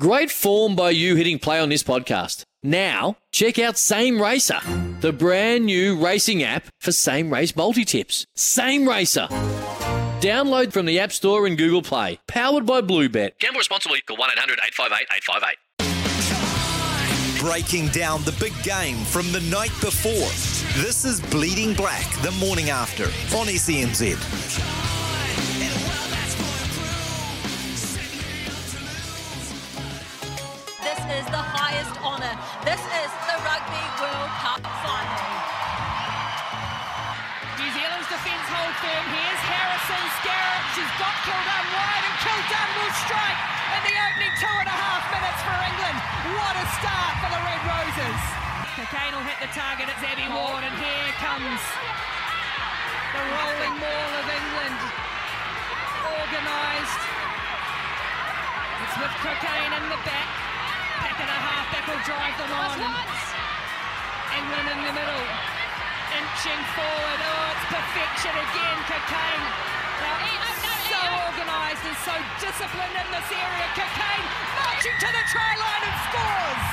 Great form by you hitting play on this podcast. Now, check out Same Racer, the brand new racing app for same race multi tips. Same Racer. Download from the App Store and Google Play. Powered by Bluebet. Gamble responsibly. Call 1 800 858 858. Breaking down the big game from the night before. This is Bleeding Black, the morning after on SENZ. The highest honour. This is the Rugby World Cup final. New Zealand's defence hold firm. Here's Harrison Scarrett. She's got Kildunne wide, and Kildunne will strike in the opening two and a half minutes for England. What a start for the Red Roses. Cokayne will hit the target. It's Abbie Ward, and here comes the rolling maul of England. Organised. It's with Cokayne in the back. Pack and a half back will drive them on. England in the middle. Inching forward. Oh, it's perfection again, Cokayne. Oh, now, so oh. organised and so disciplined in this area. Cokayne marching to the try line and scores.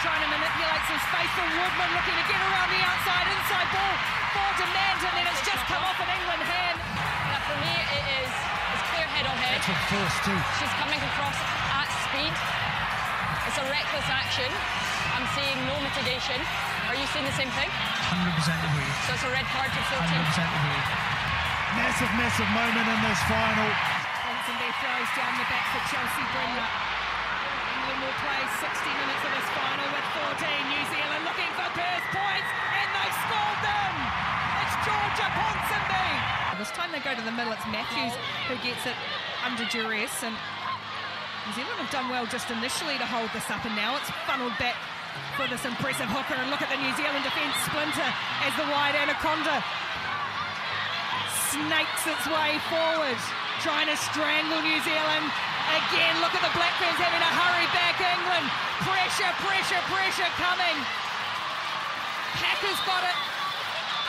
Trying to manipulate some space for Woodman, looking to get around the outside, inside ball for Demant, and then it's just come off an England hand. Now for me, it is it's clear head on head. Force too. She's coming across at speed. It's a reckless action. I'm seeing no mitigation. Are you seeing the same thing? 100% agree. So it's a red card to 14. 100% agree. Massive, massive moment in this final. Ponsonby throws down the back for Chelsea Bremner. England will play 60 minutes of this final with 14. New Zealand looking for first points, and they've scored them! It's Georgia Ponsonby! This time they go to the middle, it's Matthews who gets it under duress, and New Zealand have done well just initially to hold this up, and now it's funneled back for this impressive hooker. And look at the New Zealand defence splinter as the wide anaconda snakes its way forward, trying to strangle New Zealand. Again, look at the Black Ferns having to hurry back England. Pressure, pressure, pressure coming. Packer's got it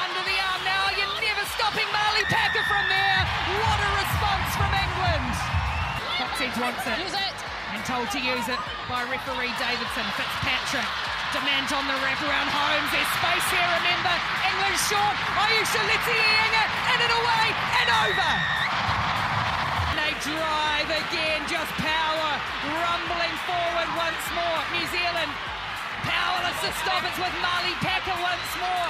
under the arm now. You're never stopping Marlie Packer from there. What a response from England. Cocksedge wants it. Use it. And told to use it by referee Davidson. Fitzpatrick. Demant on the wraparound Holmes. There's space here, remember. England short. Ayesha Leti-I'iga. And it away and over. And they drive again. Just power. Rumbling forward once more. New Zealand powerless to stop. It's with Marlie Packer once more.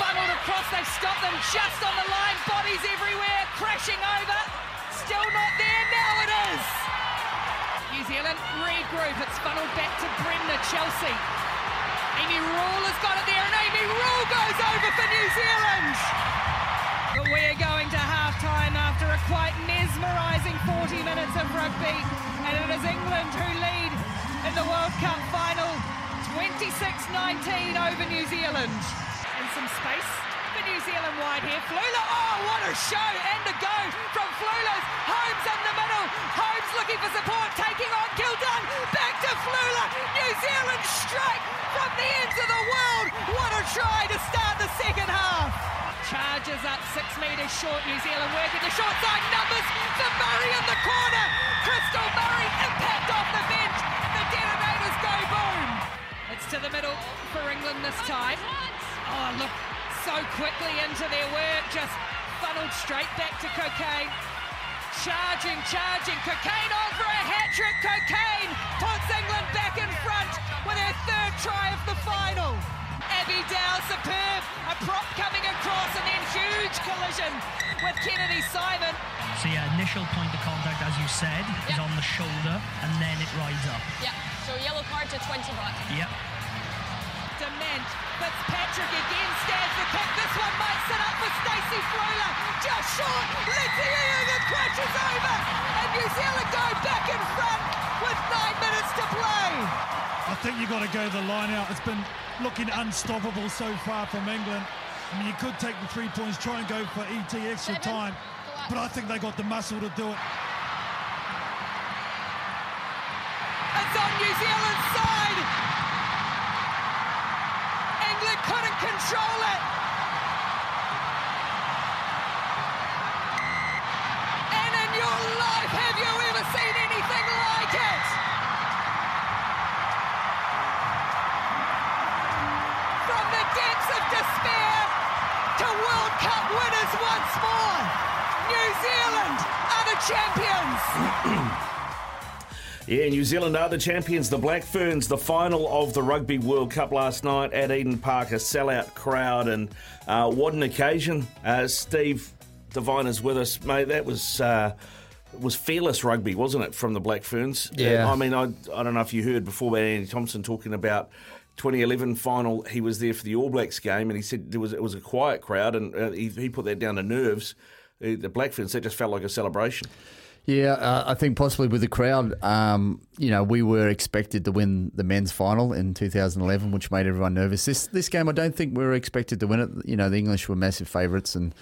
Funneled across. They've stopped them just on the line. Bodies everywhere. Crashing over. Still not there. Now it is. New Zealand regroup. It's funneled back to Bremner, Chelsea. Amy Rule has got it there, and Amy Rule goes over for New Zealand. But we are going to half time after a quite mesmerising 40 minutes of rugby, and it is England who lead in the World Cup final 26 19 over New Zealand. Some space for New Zealand wide here. Fluhler, oh, what a show and a go from Fluhler's. Holmes in the middle. Holmes looking for support, taking on Kildunne. Back to Fluhler. New Zealand strike from the ends of the world. What a try to start the second half. Charges up six metres short. New Zealand working the short side numbers for Murray in the corner. Krystal Murray impact off the bench. The detonators go boom. It's to the middle for England this time. Oh, look, so quickly into their work, just funneled straight back to Cokayne. Charging, charging, Cokayne on for a hat trick. Cokayne puts England back in front with her third try of the final. Abby Dow, superb. A prop coming across and then huge collision with Kennedy Simon. So yeah, initial point of contact, as you said, is on the shoulder, and then it rides up. Yeah. So yellow card to 20 back. Yep. Demant. Fitzpatrick again stands the kick. This one might sit up for Stacey Fluhler. Just short. Leti-I'iga crashes over. And New Zealand go back in front with nine minutes to play. I think you've got to go the line out. It's been looking unstoppable so far from England. I mean, you could take the three points, try and go for ET extra Seven. time, but I think they got the muscle to do it. It's on New Zealand's side. England couldn't control it. And a your life have you ever seen anything like it? From the depths of despair to World Cup winners once more, New Zealand are the champions. Yeah, New Zealand are the champions, the Black Ferns, the final of the Rugby World Cup last night at Eden Park, a sellout crowd, and uh, what an occasion. Uh, Steve Devine is with us, mate. That was. Uh, was fearless rugby, wasn't it, from the Black Ferns? Yeah. I mean, I, I don't know if you heard before about Andy Thompson talking about 2011 final. He was there for the All Blacks game, and he said there was it was a quiet crowd, and uh, he, he put that down to nerves. Uh, the Black Ferns, that just felt like a celebration. Yeah, uh, I think possibly with the crowd, um, you know, we were expected to win the men's final in 2011, which made everyone nervous. This this game, I don't think we were expected to win it. You know, the English were massive favourites and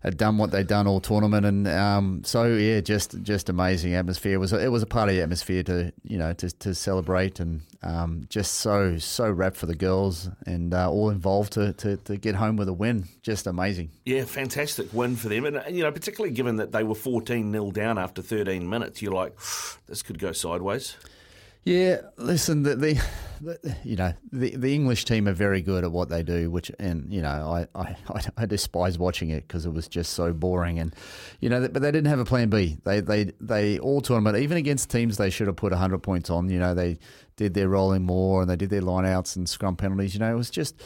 had done what they'd done all tournament, and um, so yeah, just just amazing atmosphere. It was a, it was a party atmosphere to you know to, to celebrate, and um, just so so rapt for the girls and uh, all involved to, to to get home with a win. Just amazing. Yeah, fantastic win for them. And, uh, you know, particularly given that they were 14 0 down after 13 minutes, you're like, this could go sideways. Yeah, listen, the, the, the you know the the English team are very good at what they do, which and you know I I, I despise watching it because it was just so boring and you know but they didn't have a plan B. They they they all tournament even against teams they should have put hundred points on. You know they did their rolling maul and they did their lineouts and scrum penalties. You know it was just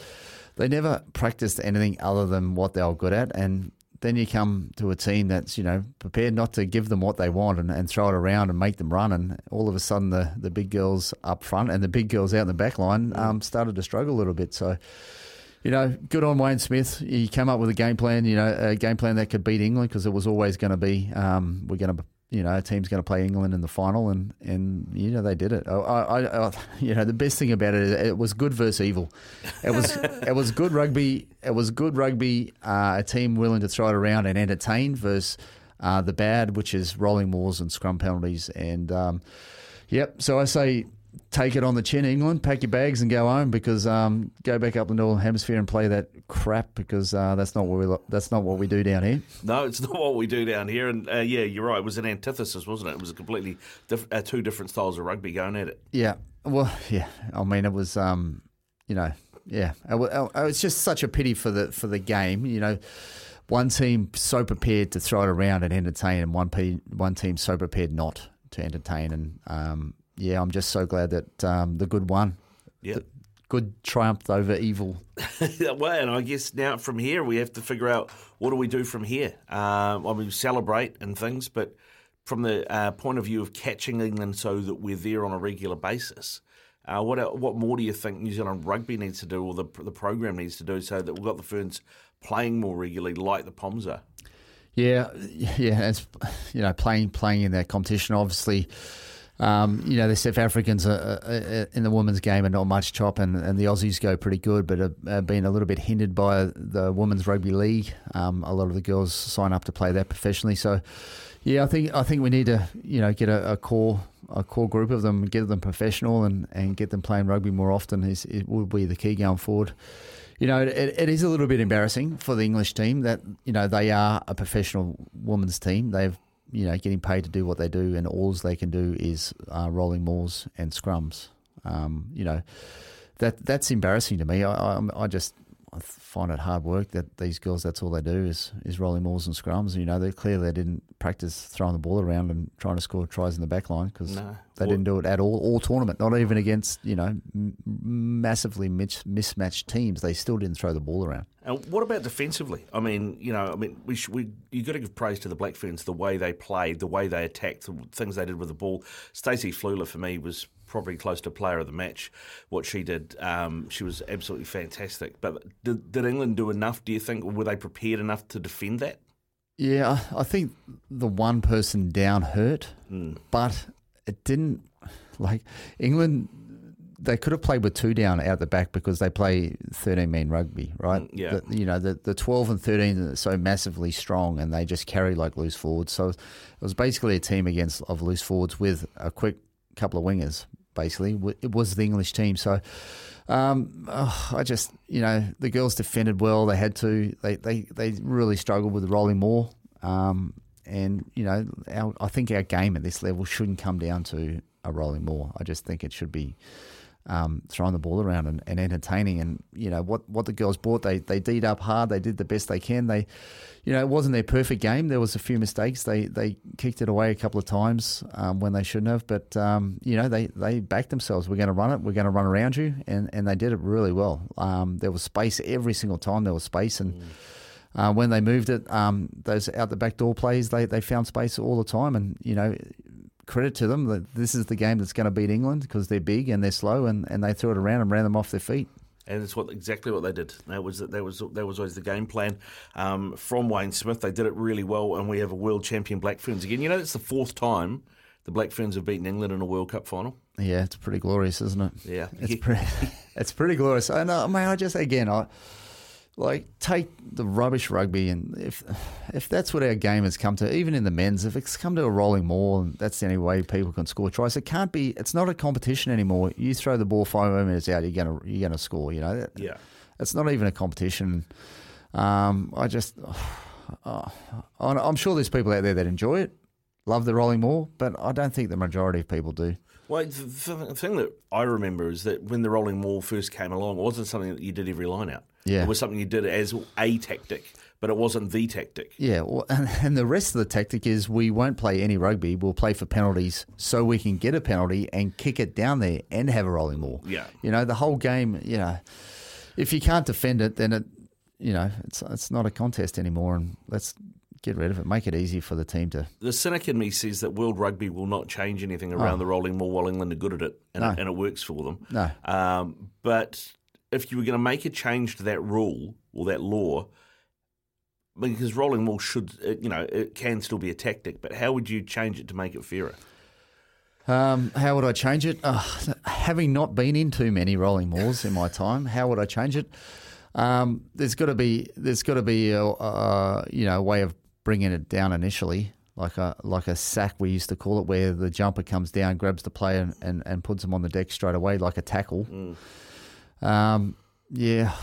they never practiced anything other than what they were good at and then you come to a team that's you know prepared not to give them what they want and, and throw it around and make them run, and all of a sudden the, the big girls up front and the big girls out in the back line um, started to struggle a little bit. So. You know, good on Wayne Smith. He came up with a game plan. You know, a game plan that could beat England because it was always going to be um, we're going to you know, a team's going to play England in the final, and, and you know they did it. I, I, I, you know, the best thing about it is it was good versus evil. It was it was good rugby. It was good rugby. Uh, a team willing to throw it around and entertain versus uh, the bad, which is rolling mauls and scrum penalties. And um, yep, so I say take it on the chin, England. Pack your bags and go home because um, go back up the northern hemisphere and play that crap because uh, that's not what we lo- that's not what we do down here. No, it's not what we do down here. And uh, yeah, you're right. It was an antithesis, wasn't it? It was a completely diff- uh, two different styles of rugby going at it. Yeah. Well, yeah. I mean, it was, um, you know, yeah. It was, just such a pity for the for the game. You know, one team so prepared to throw it around and entertain, and one pe- one team so prepared not to entertain. And um, yeah, I'm just so glad that um, the good won. Yeah. Good triumphed over evil. well, and I guess now from here we have to figure out what do we do from here. Um, I mean, celebrate and things, but from the uh, point of view of catching England so that we're there on a regular basis. Uh, what what more do you think New Zealand rugby needs to do, or the the program needs to do, so that we've got the Ferns playing more regularly, like the Poms are? Yeah, yeah, it's you know playing playing in that competition. Obviously, um, you know the South Africans are, in the women's game are not much chop, and, and the Aussies go pretty good, but have, have been a little bit hindered by the women's rugby league. Um, a lot of the girls sign up to play that professionally, so yeah, I think I think we need to you know get a, a core a core group of them, get them professional, and, and get them playing rugby more often. Is it will be the key going forward. You know, it, it is a little bit embarrassing for the English team that you know they are a professional women's team. They've you know getting paid to do what they do, and all they can do is uh, rolling mauls and scrums. Um, you know, that that's embarrassing to me. I, I, I just I find it hard work that these girls that's all they do is is rolling balls and scrums. You know, they clearly they didn't practice throwing the ball around and trying to score tries in the back line because No. they didn't do it at all all tournament. Not even against you know m- massively mis- mismatched teams. They still didn't throw the ball around. And what about defensively? I mean, you know, I mean, we should, we you got to give praise to the Black Ferns, the way they played, the way they attacked, the things they did with the ball. Stacey Fluhler for me was probably close to player of the match. What she did, um, she was absolutely fantastic. But did, did England do enough? Do you think? Were they prepared enough to defend that? Yeah, I think the one person down hurt, but it didn't. Like England, they could have played with two down out the back because they play thirteen man rugby, right? yeah. The- you know the the twelve and thirteen are so massively strong, and they just carry like loose forwards. So it was basically a team against of loose forwards with a quick couple of wingers. Basically, it was the English team. So. Um, oh, I just, you know, the girls defended well. They had to. They they, they really struggled with rolling maul. Um, and you know, our, I think our game at this level shouldn't come down to a rolling maul. I just think it should be um, throwing the ball around and, and entertaining. And you know what what the girls brought, they they deed up hard. They did the best they can. They, you know, it wasn't their perfect game. There was a few mistakes. They they kicked it away a couple of times um, when they shouldn't have. But um, you know, they they backed themselves. We're going to run it. We're going to run around you, and and they did it really well. Um, there was space every single time. There was space and. Mm. Uh, when they moved it, um, those out the back door plays, they, they found space all the time, and you know, credit to them that this is the game that's going to beat England because they're big and they're slow, and, and they threw it around and ran them off their feet. And it's what exactly what they did. That was that was that was always the game plan um, from Wayne Smith. They did it really well, and we have a world champion Black Ferns again. You know, it's the fourth time the Black Ferns have beaten England in a World Cup final. Yeah, it's pretty glorious, isn't it? Yeah, it's pretty. it's pretty glorious. I know. I mean, I just again, I like take the rubbish rugby and if if that's what our game has come to even in the men's if it's come to a rolling maul and that's the only way people can score tries it can't be it's not a competition anymore. You throw the ball five minutes out you're gonna you're gonna score you know? Yeah. It's not even a competition. Um, I just uh, I'm sure there's people out there that enjoy it love the rolling maul but I don't think the majority of people do well, the thing that I remember is that when the rolling wall first came along, it wasn't something that you did every line out. Yeah. It was something you did as a tactic, but it wasn't the tactic. Yeah, well, and, and the rest of the tactic is we won't play any rugby. We'll play for penalties so we can get a penalty and kick it down there and have a rolling wall. Yeah. You know, the whole game, you know, if you can't defend it, then it, you know, it's it's not a contest anymore. And let's get rid of it. Make it easy for the team to. The cynic in me says that World Rugby will not change anything around Oh. the rolling maul while England are good at it, and, No. it, and it works for them. No. Um, but if you were going to make a change to that rule or that law, because rolling maul should, you know, it can still be a tactic, but how would you change it to make it fairer? Um, how would I change it? Uh, having not been in too many rolling mauls in my time, how would I change it? Um, there's got to be there's got to be a, a you know a way of bringing it down initially, like a like a sack we used to call it, where the jumper comes down, grabs the player, and, and, and puts him on the deck straight away, like a tackle. Um, yeah,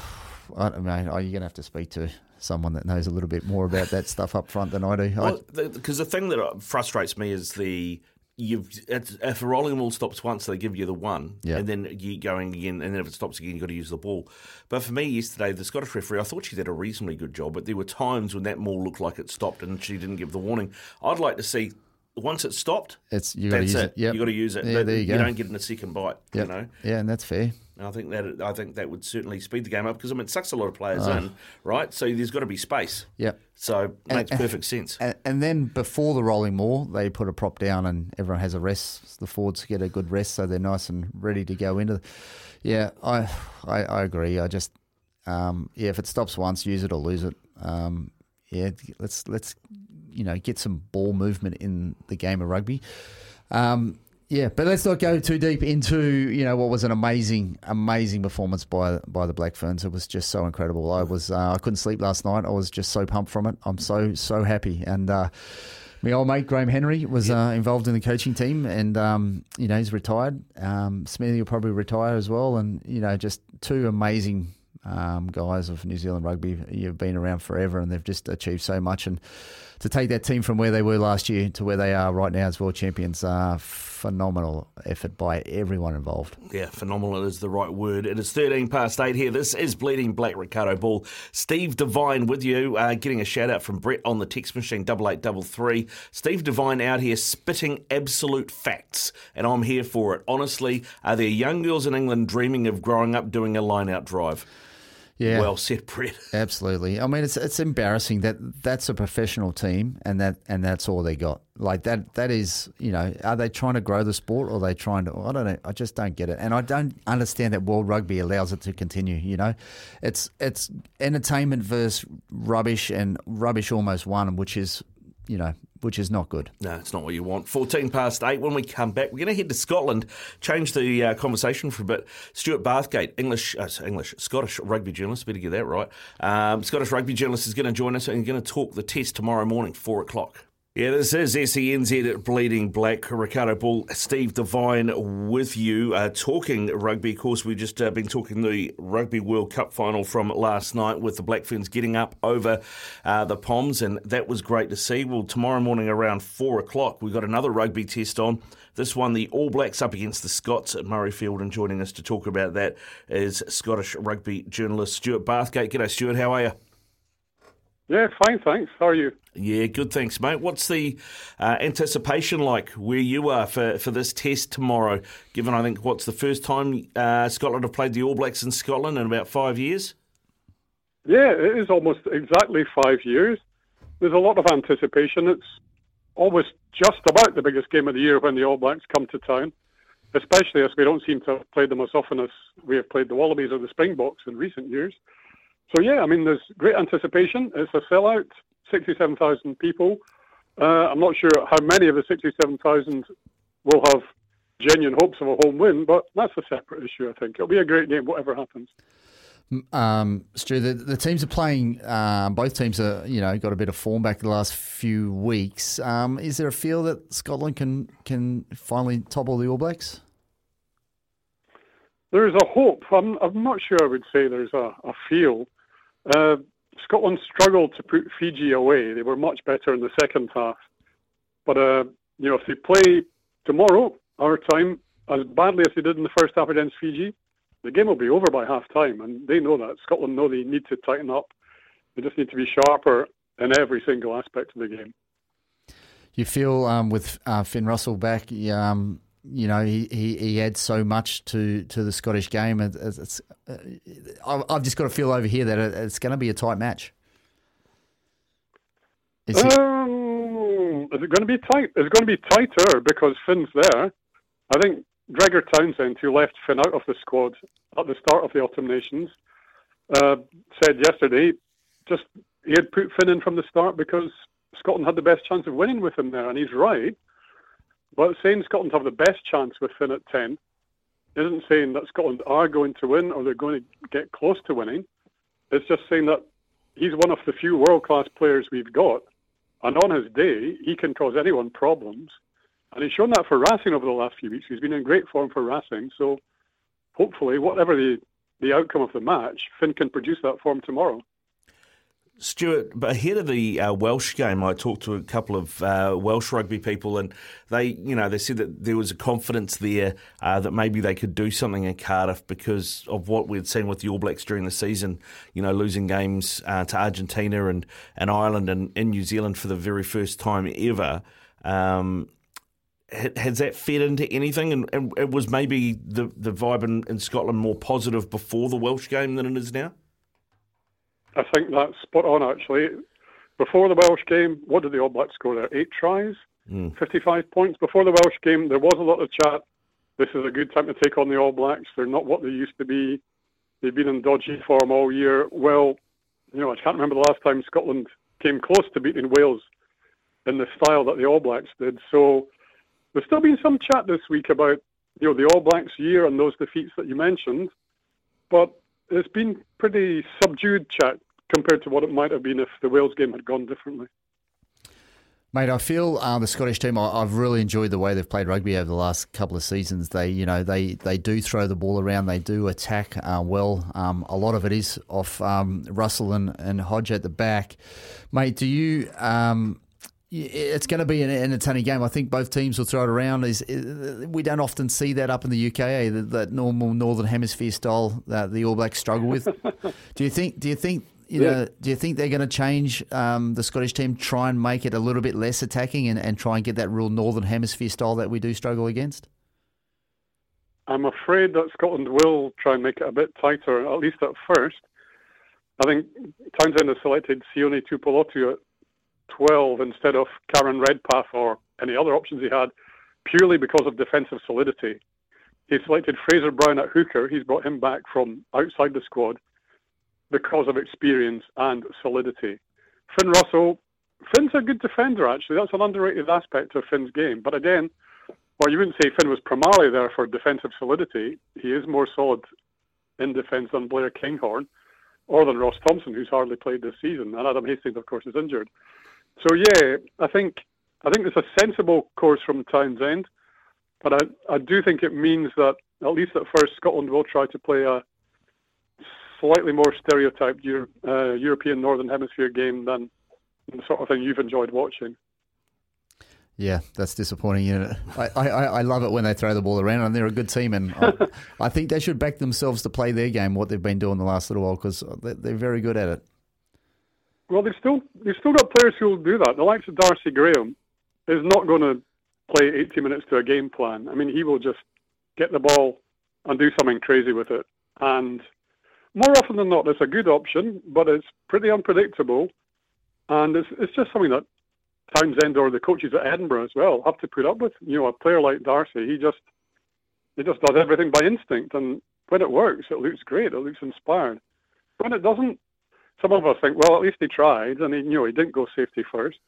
I don't know. You're gonna have to speak to someone that knows a little bit more about that stuff up front than I do. I- Well, because the, thing that frustrates me is the you've it's, if a rolling maul stops once, they give you the one, Yeah. and then you're going again, and then if it stops again, you have got to use the ball. But for me, yesterday, the Scottish referee, I thought she did a reasonably good job, but there were times when that ball looked like it stopped, and she didn't give the warning. I'd like to see. Once it's stopped, It's you got to that's use it. it. Yep. You got to use it. Yeah, But there you go. don't get in a second bite. Yep. You know, Yeah, and that's fair. And I think that I think that would certainly speed the game up because I mean it sucks a lot of players Oh. in, right? So there's got to be space. Yeah. So it And- makes perfect sense. And, and then before the rolling maul, they put a prop down and everyone has a rest. The forwards get a good rest, so they're nice and ready to go into. The, yeah, I, I I agree. I just um, yeah, if it stops once, use it or lose it. Um, yeah, let's let's you know get some ball movement in the game of rugby. Um, yeah, but let's not go too deep into you know what was an amazing, amazing performance by by the Black Ferns. It was just so incredible. I was uh, I couldn't sleep last night. I was just so pumped from it. I'm so so happy. And uh, my old mate Graham Henry was uh, involved in the coaching team, and um, you know he's retired. Um, Smithy will probably retire as well, and you know just two amazing um, guys of New Zealand rugby. You've been around forever, and they've just achieved so much. And to take that team from where they were last year to where they are right now as world champions, uh, phenomenal effort by everyone involved. Yeah, phenomenal is the right word. It is 13 past 8 here. This is Bleeding Black Riccardo Ball. Steve Devine with you, uh, getting a shout out from Brett on the text machine, 8833. Steve Devine out here spitting absolute facts, and I'm here for it. Honestly, are there young girls in England dreaming of growing up doing a line out drive? Yeah. Well said, Brett. Absolutely. I mean, it's it's embarrassing that that's a professional team and that and that's all they got. Like that that is, you know, are they trying to grow the sport or are they trying to? I don't know. I just don't get it, and I don't understand that World Rugby allows it to continue. You know, it's it's entertainment versus rubbish, and rubbish almost won, which is, you know, which is not good. No, it's not what you want. 14 past 8. When we come back, we're going to head to Scotland, change the uh, conversation for a bit. Stuart Bathgate, English, uh, English, Scottish rugby journalist, better get that right. Um, Scottish rugby journalist is going to join us and going to talk the test tomorrow morning, 4 o'clock. Yeah, this is SENZ at Bleeding Black. Riccardo Ball, Steve Devine with you, uh, talking rugby. Of course, we've just uh, been talking the Rugby World Cup final from last night with the Black Ferns getting up over uh, the Poms, and that was great to see. Well, tomorrow morning around four o'clock, we've got another rugby test on. This one, the All Blacks up against the Scots at Murrayfield, and joining us to talk about that is Scottish rugby journalist Stuart Bathgate. G'day, Stuart. How are you? Yeah, fine, thanks. How are you? Yeah, good, thanks, mate. What's the uh, anticipation like where you are for, for this test tomorrow? Given, I think, what's the first time uh, Scotland have played the All Blacks in Scotland in about five years? Yeah, it is almost exactly five years. There's a lot of anticipation. It's always just about the biggest game of the year when the All Blacks come to town, especially as we don't seem to have played them as often as we have played the Wallabies or the Springboks in recent years. So yeah, I mean, there's great anticipation. It's a sellout, 67,000 people. Uh, I'm not sure how many of the 67,000 will have genuine hopes of a home win, but that's a separate issue. I think it'll be a great game, whatever happens. Um, Stu, the, the teams are playing. Uh, both teams are, you know, got a bit of form back the last few weeks. Um, is there a feel that Scotland can can finally topple the All Blacks? There is a hope. I'm, I'm not sure I would say there's a, a feel. Uh, Scotland struggled to put Fiji away. They were much better in the second half. But, uh, you know, if they play tomorrow, our time, as badly as they did in the first half against Fiji, the game will be over by half time. And they know that. Scotland know they need to tighten up. They just need to be sharper in every single aspect of the game. You feel um, with uh, Finn Russell back, um, you know, he, he, he adds so much to, to the Scottish game. It's, it's, uh, I've just got to feel over here that it's going to be a tight match. Is, um, is it going to be tight? It's going to be tighter because Finn's there. I think Gregor Townsend, who left Finn out of the squad at the start of the Autumn Nations, uh, said yesterday just he had put Finn in from the start because Scotland had the best chance of winning with him there, and he's right. But saying Scotland have the best chance with Finn at 10 isn't saying that Scotland are going to win or they're going to get close to winning. It's just saying that he's one of the few world class players we've got. And on his day, he can cause anyone problems. And he's shown that for Racing over the last few weeks. He's been in great form for Racing. So hopefully, whatever the, the outcome of the match, Finn can produce that form tomorrow. Stuart, ahead of the uh, Welsh game, I talked to a couple of uh, Welsh rugby people, and they, you know, they said that there was a confidence there uh, that maybe they could do something in Cardiff because of what we'd seen with the All Blacks during the season. You know, losing games uh, to Argentina and, and Ireland and in New Zealand for the very first time ever. Um, has that fed into anything? And, and it was maybe the the vibe in, in Scotland more positive before the Welsh game than it is now. I think that's spot on, actually. Before the Welsh game, what did the All Blacks score there? Eight tries, mm. 55 points. Before the Welsh game, there was a lot of chat. This is a good time to take on the All Blacks. They're not what they used to be. They've been in dodgy form all year. Well, you know, I can't remember the last time Scotland came close to beating Wales in the style that the All Blacks did. So there's still been some chat this week about you know the All Blacks year and those defeats that you mentioned, but it's been pretty subdued chat compared to what it might have been if the Wales game had gone differently. Mate, I feel uh, the Scottish team. I, have really enjoyed the way they've played rugby over the last couple of seasons. They, you know, they, they do throw the ball around. They do attack uh, well. Um, a lot of it is off um, Russell and, and Hogg at the back. Mate, do you? Um, it's going to be an entertaining game. I think both teams will throw it around. Is we don't often see that up in the UK, eh? that, that normal Northern Hemisphere style that the All Blacks struggle with. do you think? Do you think? You yeah. know, do you think they're going to change um, the Scottish team, try and make it a little bit less attacking, and, and try and get that real Northern Hemisphere style that we do struggle against? I'm afraid that Scotland will try and make it a bit tighter, at least at first. I think Townsend has selected Sione Tuipulotu at 12 instead of Cameron Redpath or any other options he had, purely because of defensive solidity. He selected Fraser Brown at hooker. He's brought him back from outside the squad because of experience and solidity. Finn Russell, Finn's a good defender, actually. That's an underrated aspect of Finn's game. But again, well, you wouldn't say Finn was primarily there for defensive solidity. He is more solid in defence than Blair Kinghorn or than Ross Thompson, who's hardly played this season. And Adam Hastings, of course, is injured. So yeah, I think I think it's a sensible course from Townsend, but I, I do think it means that at least at first Scotland will try to play a slightly more stereotyped Euro, uh, European Northern Hemisphere game than the sort of thing you've enjoyed watching. Yeah, that's disappointing. You know, I, I, I love it when they throw the ball around, and they're a good team, and I, I think they should back themselves to play their game, what they've been doing the last little while, because they're, they're very good at it. Well, they've still they've still got players who will do that. The likes of Darcy Graham is not going to play 80 minutes to a game plan. I mean, he will just get the ball and do something crazy with it. And more often than not, it's a good option, but it's pretty unpredictable. And it's, it's just something that Townsend or the coaches at Edinburgh as well have to put up with. You know, a player like Darcy, he just he just does everything by instinct, and when it works, it looks great. It looks inspired. When it doesn't, some of us think, well, at least he tried, and he you know he didn't go safety first.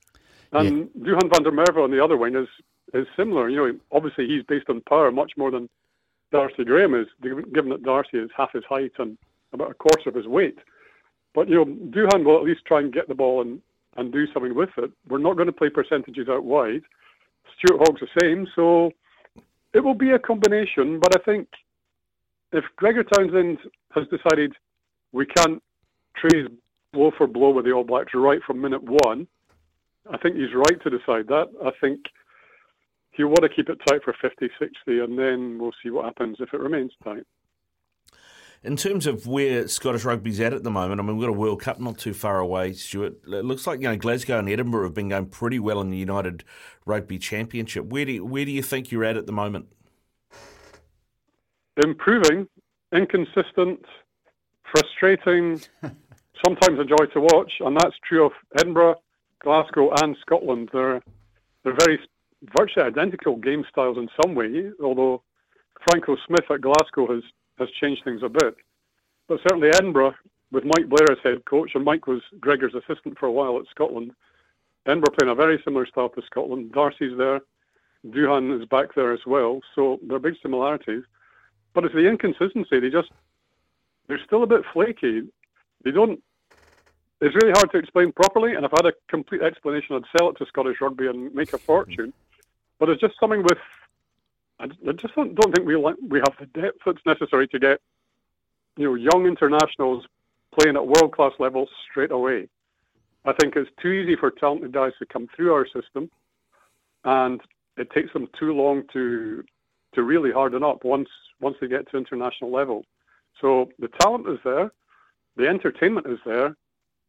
And yeah. Duhan van der Merwe on the other wing is is similar. You know, obviously he's based on power much more than Darcy Graham is, given that Darcy is half his height and about a quarter of his weight. But you know, Duhan will at least try and get the ball and, and do something with it. We're not going to play percentages out wide. Stuart Hogg's the same, so it will be a combination. But I think if Gregor Townsend has decided we can't trace blow for blow with the All Blacks right from minute one, I think he's right to decide that. I think he'll want to keep it tight for 50, 60, and then we'll see what happens if it remains tight. In terms of where Scottish rugby's at at the moment, I mean, we've got a World Cup not too far away, Stuart. It looks like you know Glasgow and Edinburgh have been going pretty well in the United Rugby Championship. Where do you, where do you think you're at at the moment? Improving, inconsistent, frustrating, sometimes a joy to watch, and that's true of Edinburgh, Glasgow, and Scotland. They're they're very virtually identical game styles in some way, although Franco Smith at Glasgow has has changed things a bit. But certainly Edinburgh, with Mike Blair as head coach, and Mike was Gregor's assistant for a while at Scotland. Edinburgh playing a very similar style to Scotland. Darcy's there, Duhan is back there as well, so there are big similarities. But it's the inconsistency. They just they're still a bit flaky. They don't. It's really hard to explain properly, and if I had a complete explanation, I'd sell it to Scottish rugby and make a fortune. But it's just something with I, just don't, don't think we we have the depth that's necessary to get you know young internationals playing at world class levels straight away. I think it's too easy for talented guys to come through our system, and it takes them too long to to really harden up once once they get to international level. So the talent is there, the entertainment is there,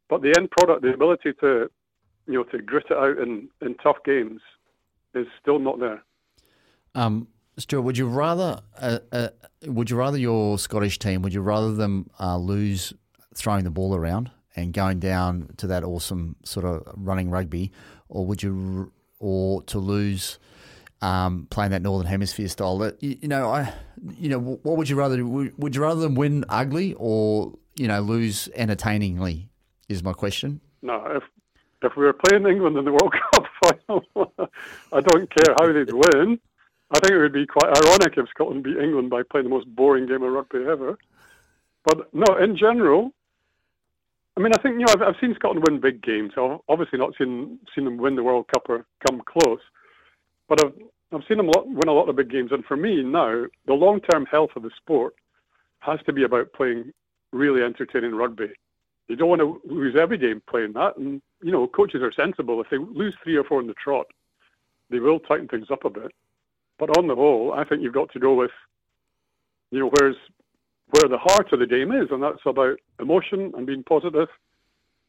but the end product, the ability to you know to grit it out in, in tough games, is still not there. Um, Stuart, would you rather uh, uh, would you rather your Scottish team would you rather them uh, lose throwing the ball around and going down to that awesome sort of running rugby, or would you or to lose um, playing that Northern Hemisphere style? That you, you, know, I you know what would you rather do? Would you rather them win ugly or you know lose entertainingly? Is my question. No, if if we were playing England in the World Cup final, I don't care how they'd win. I think it would be quite ironic if Scotland beat England by playing the most boring game of rugby ever. But no, in general, I mean, I think you know I've, I've seen Scotland win big games. I've obviously not seen seen them win the World Cup or come close, but I've I've seen them win a lot of big games. And for me now, the long term health of the sport has to be about playing really entertaining rugby. You don't want to lose every game playing that, and you know coaches are sensible. If they lose three or four in the trot, they will tighten things up a bit. But on the whole, I think you've got to go with, you know, where's where the heart of the game is, and that's about emotion and being positive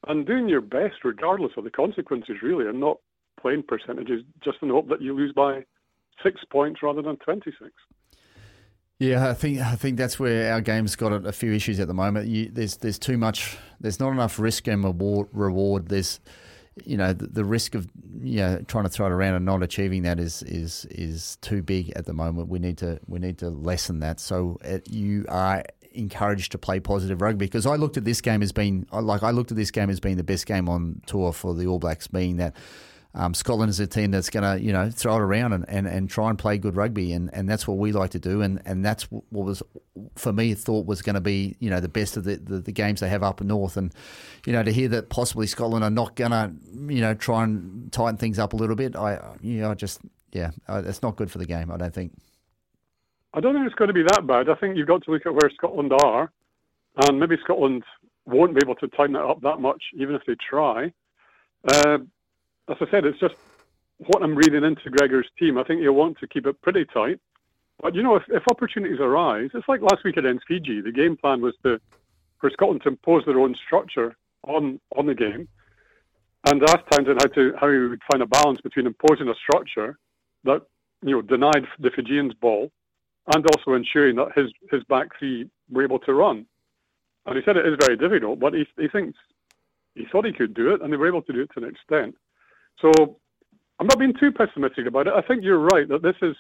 and doing your best regardless of the consequences, really, and not playing percentages just in the hope that you lose by six points rather than twenty-six. Yeah, I think I think that's where our game's got a, few issues at the moment. You, there's there's too much. There's not enough risk and reward. reward. There's you know the, the, risk of you know trying to throw it around and not achieving that is is is too big at the moment. We need to we need to lessen that. So it, you are encouraged to play positive rugby because I looked at this game as being like I looked at this game as being the best game on tour for the All Blacks, being that. Um, Scotland is a team that's going to, you know, throw it around and, and, and try and play good rugby, and, and that's what we like to do, and, and that's what was for me thought was going to be, you know, the best of the, the, the, games they have up north, and you know, to hear that possibly Scotland are not going to, you know, try and tighten things up a little bit, I, you know, I just, yeah, it's not good for the game. I don't think. I don't think it's going to be that bad. I think you've got to look at where Scotland are, and maybe Scotland won't be able to tighten it up that much, even if they try. Uh, as I said, it's just what I'm reading into Gregor's team. I think he'll want to keep it pretty tight. But you know, if, if opportunities arise, it's like last week against Fiji. The game plan was to for Scotland to impose their own structure on on the game, and ask Townsend how to how he would find a balance between imposing a structure that you know denied the Fijians ball, and also ensuring that his his back three were able to run. And he said it is very difficult, but he he thinks he thought he could do it, and they were able to do it to an extent. So I'm not being too pessimistic about it. I think you're right that this is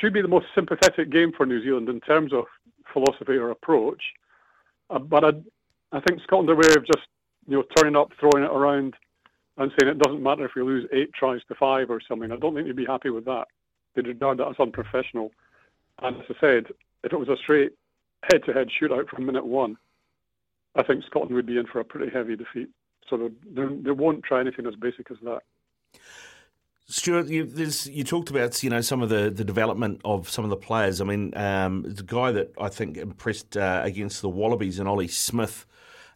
should be the most sympathetic game for New Zealand in terms of philosophy or approach. Uh, but I, I think Scotland are way of just you know turning up, throwing it around, and saying it doesn't matter if we lose eight tries to five or something. I don't think they'd be happy with that. They'd regard that as unprofessional. And as I said, if it was a straight head-to-head shootout from minute one, I think Scotland would be in for a pretty heavy defeat. So they, they won't try anything as basic as that. Stuart, you, you, talked about you know some of the, the development of some of the players. I mean, um, the guy that I think impressed uh, against the Wallabies and Ollie Smith,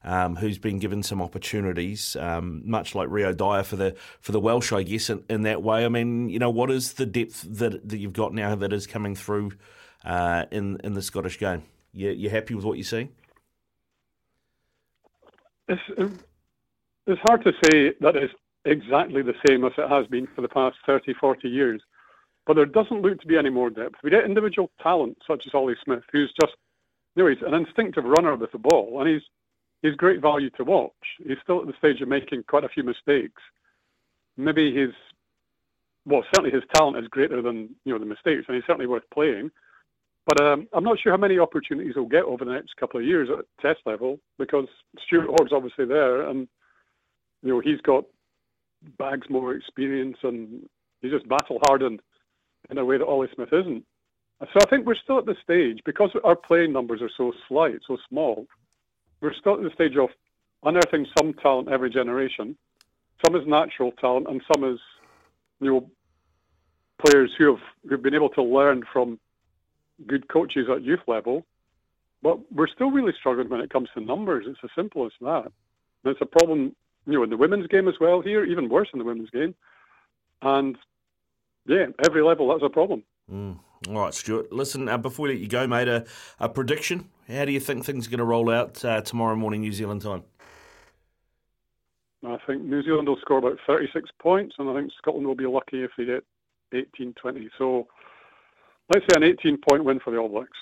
um, who's been given some opportunities, um, much like Rio Dyer for the for the Welsh, I guess, in, in, that way. I mean, you know, what is the depth that that you've got now that is coming through uh, in in the Scottish game? You you happy with what you're seeing? It's, it's hard to say that it's exactly the same as it has been for the past 30, 40 years. But there doesn't look to be any more depth. We get individual talent such as Ollie Smith, who's just, you know, he's an instinctive runner with the ball, and he's he's great value to watch. He's still at the stage of making quite a few mistakes. Maybe his, well, certainly his talent is greater than you know the mistakes, and he's certainly worth playing. But um, I'm not sure how many opportunities he'll get over the next couple of years at test level because Stuart Hogg's obviously there, and you know he's got bags more experience and he's just battle hardened in a way that Ollie Smith isn't. So I think we're still at the stage because our playing numbers are so slight, so small. We're still at the stage of unearthing some talent every generation. Some is natural talent, and some is you know players who have who've been able to learn from good coaches at youth level. But we're still really struggling when it comes to numbers. It's as simple as that. And it's a problem you know, in the women's game as well here, even worse in the women's game. And yeah, every level, that's a problem. Mm. All right, Stuart. Listen, uh, before we let you go, mate, a, a, prediction. How do you think things are going to roll out uh, tomorrow morning, New Zealand time? I think New Zealand will score about 36 points, and I think Scotland will be lucky if they get 18 20. So let's say an 18 point win for the All Blacks.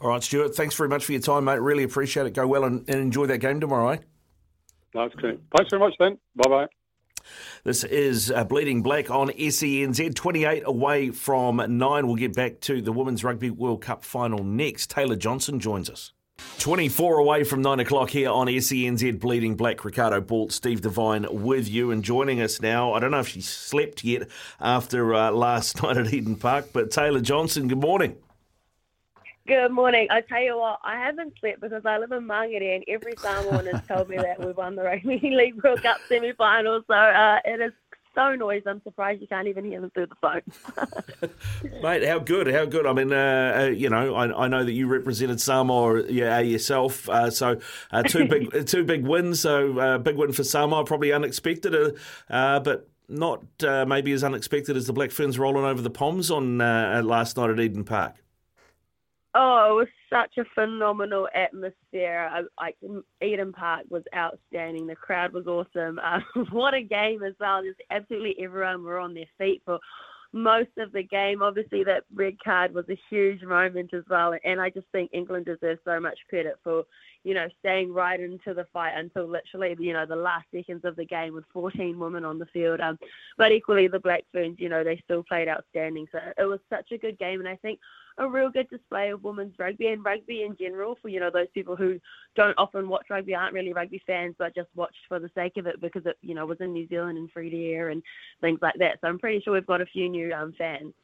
All right, Stuart. Thanks very much for your time, mate. Really appreciate it. Go well and, and enjoy that game tomorrow, eh? That's great. Thanks very much, then. Bye bye. This is uh, Bleeding Black on SENZ. 28 away from 9. We'll get back to the Women's Rugby World Cup final next. Taylah Johnson joins us. 24 away from 9 o'clock here on SENZ Bleeding Black. Riccardo Ball, Steve Devine with you and joining us now. I don't know if she slept yet after uh, last night at Eden Park, but Taylah Johnson, good morning. Good morning. I tell you what, I haven't slept because I live in Mangere and every Samoan has told me that we've won the Rugby League World Cup semi-final. So uh, it is so noisy. I'm surprised you can't even hear them through the phone. Mate, how good? How good? I mean, uh, uh, you know, I, I, know that you represented Samoa yeah, yourself. Uh, so uh, two big two big wins. So uh, big win for Samoa, probably unexpected, but not maybe as unexpected as the Black Ferns rolling over the Poms on last night at Eden Park. Oh, it was such a phenomenal atmosphere. Like Eden Park was outstanding. The crowd was awesome. Uh, what a game as well. Just absolutely everyone were on their feet for most of the game. Obviously, that red card was a huge moment as well. And I just think England deserves so much credit for, you know, staying right into the fight until literally, you know, the last seconds of the game with 14 women on the field. Um, but equally, the Black Ferns, you know, they still played outstanding. So it was such a good game. And I think a real good display of women's rugby and rugby in general for you know those people who don't often watch rugby, aren't really rugby fans, but just watched for the sake of it because it you know was in New Zealand and free to air and things like that. So I'm pretty sure we've got a few new um, fans.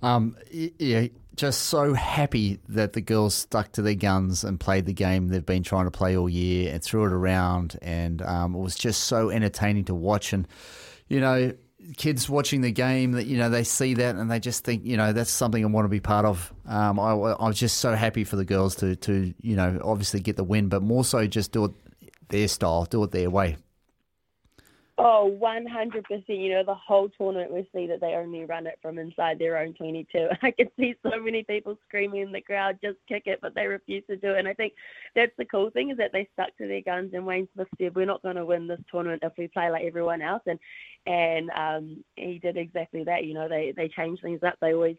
Um, yeah, just so happy that the girls stuck to their guns and played the game they've been trying to play all year and threw it around, and um, it was just so entertaining to watch. And you know, kids watching the game that you know they see that and they just think you know that's something I want to be part of. Um, I, I was just so happy for the girls to to you know obviously get the win, but more so just do it their style, do it their way. Oh, 100%. You know, the whole tournament, we see that they only run it from inside their own 22. I can see so many people screaming in the crowd, just kick it, but they refuse to do it. And I think that's the cool thing is that they stuck to their guns. And Wayne Smith said, we're not going to win this tournament if we play like everyone else. And and um, he did exactly that. You know, they, they changed things up. They always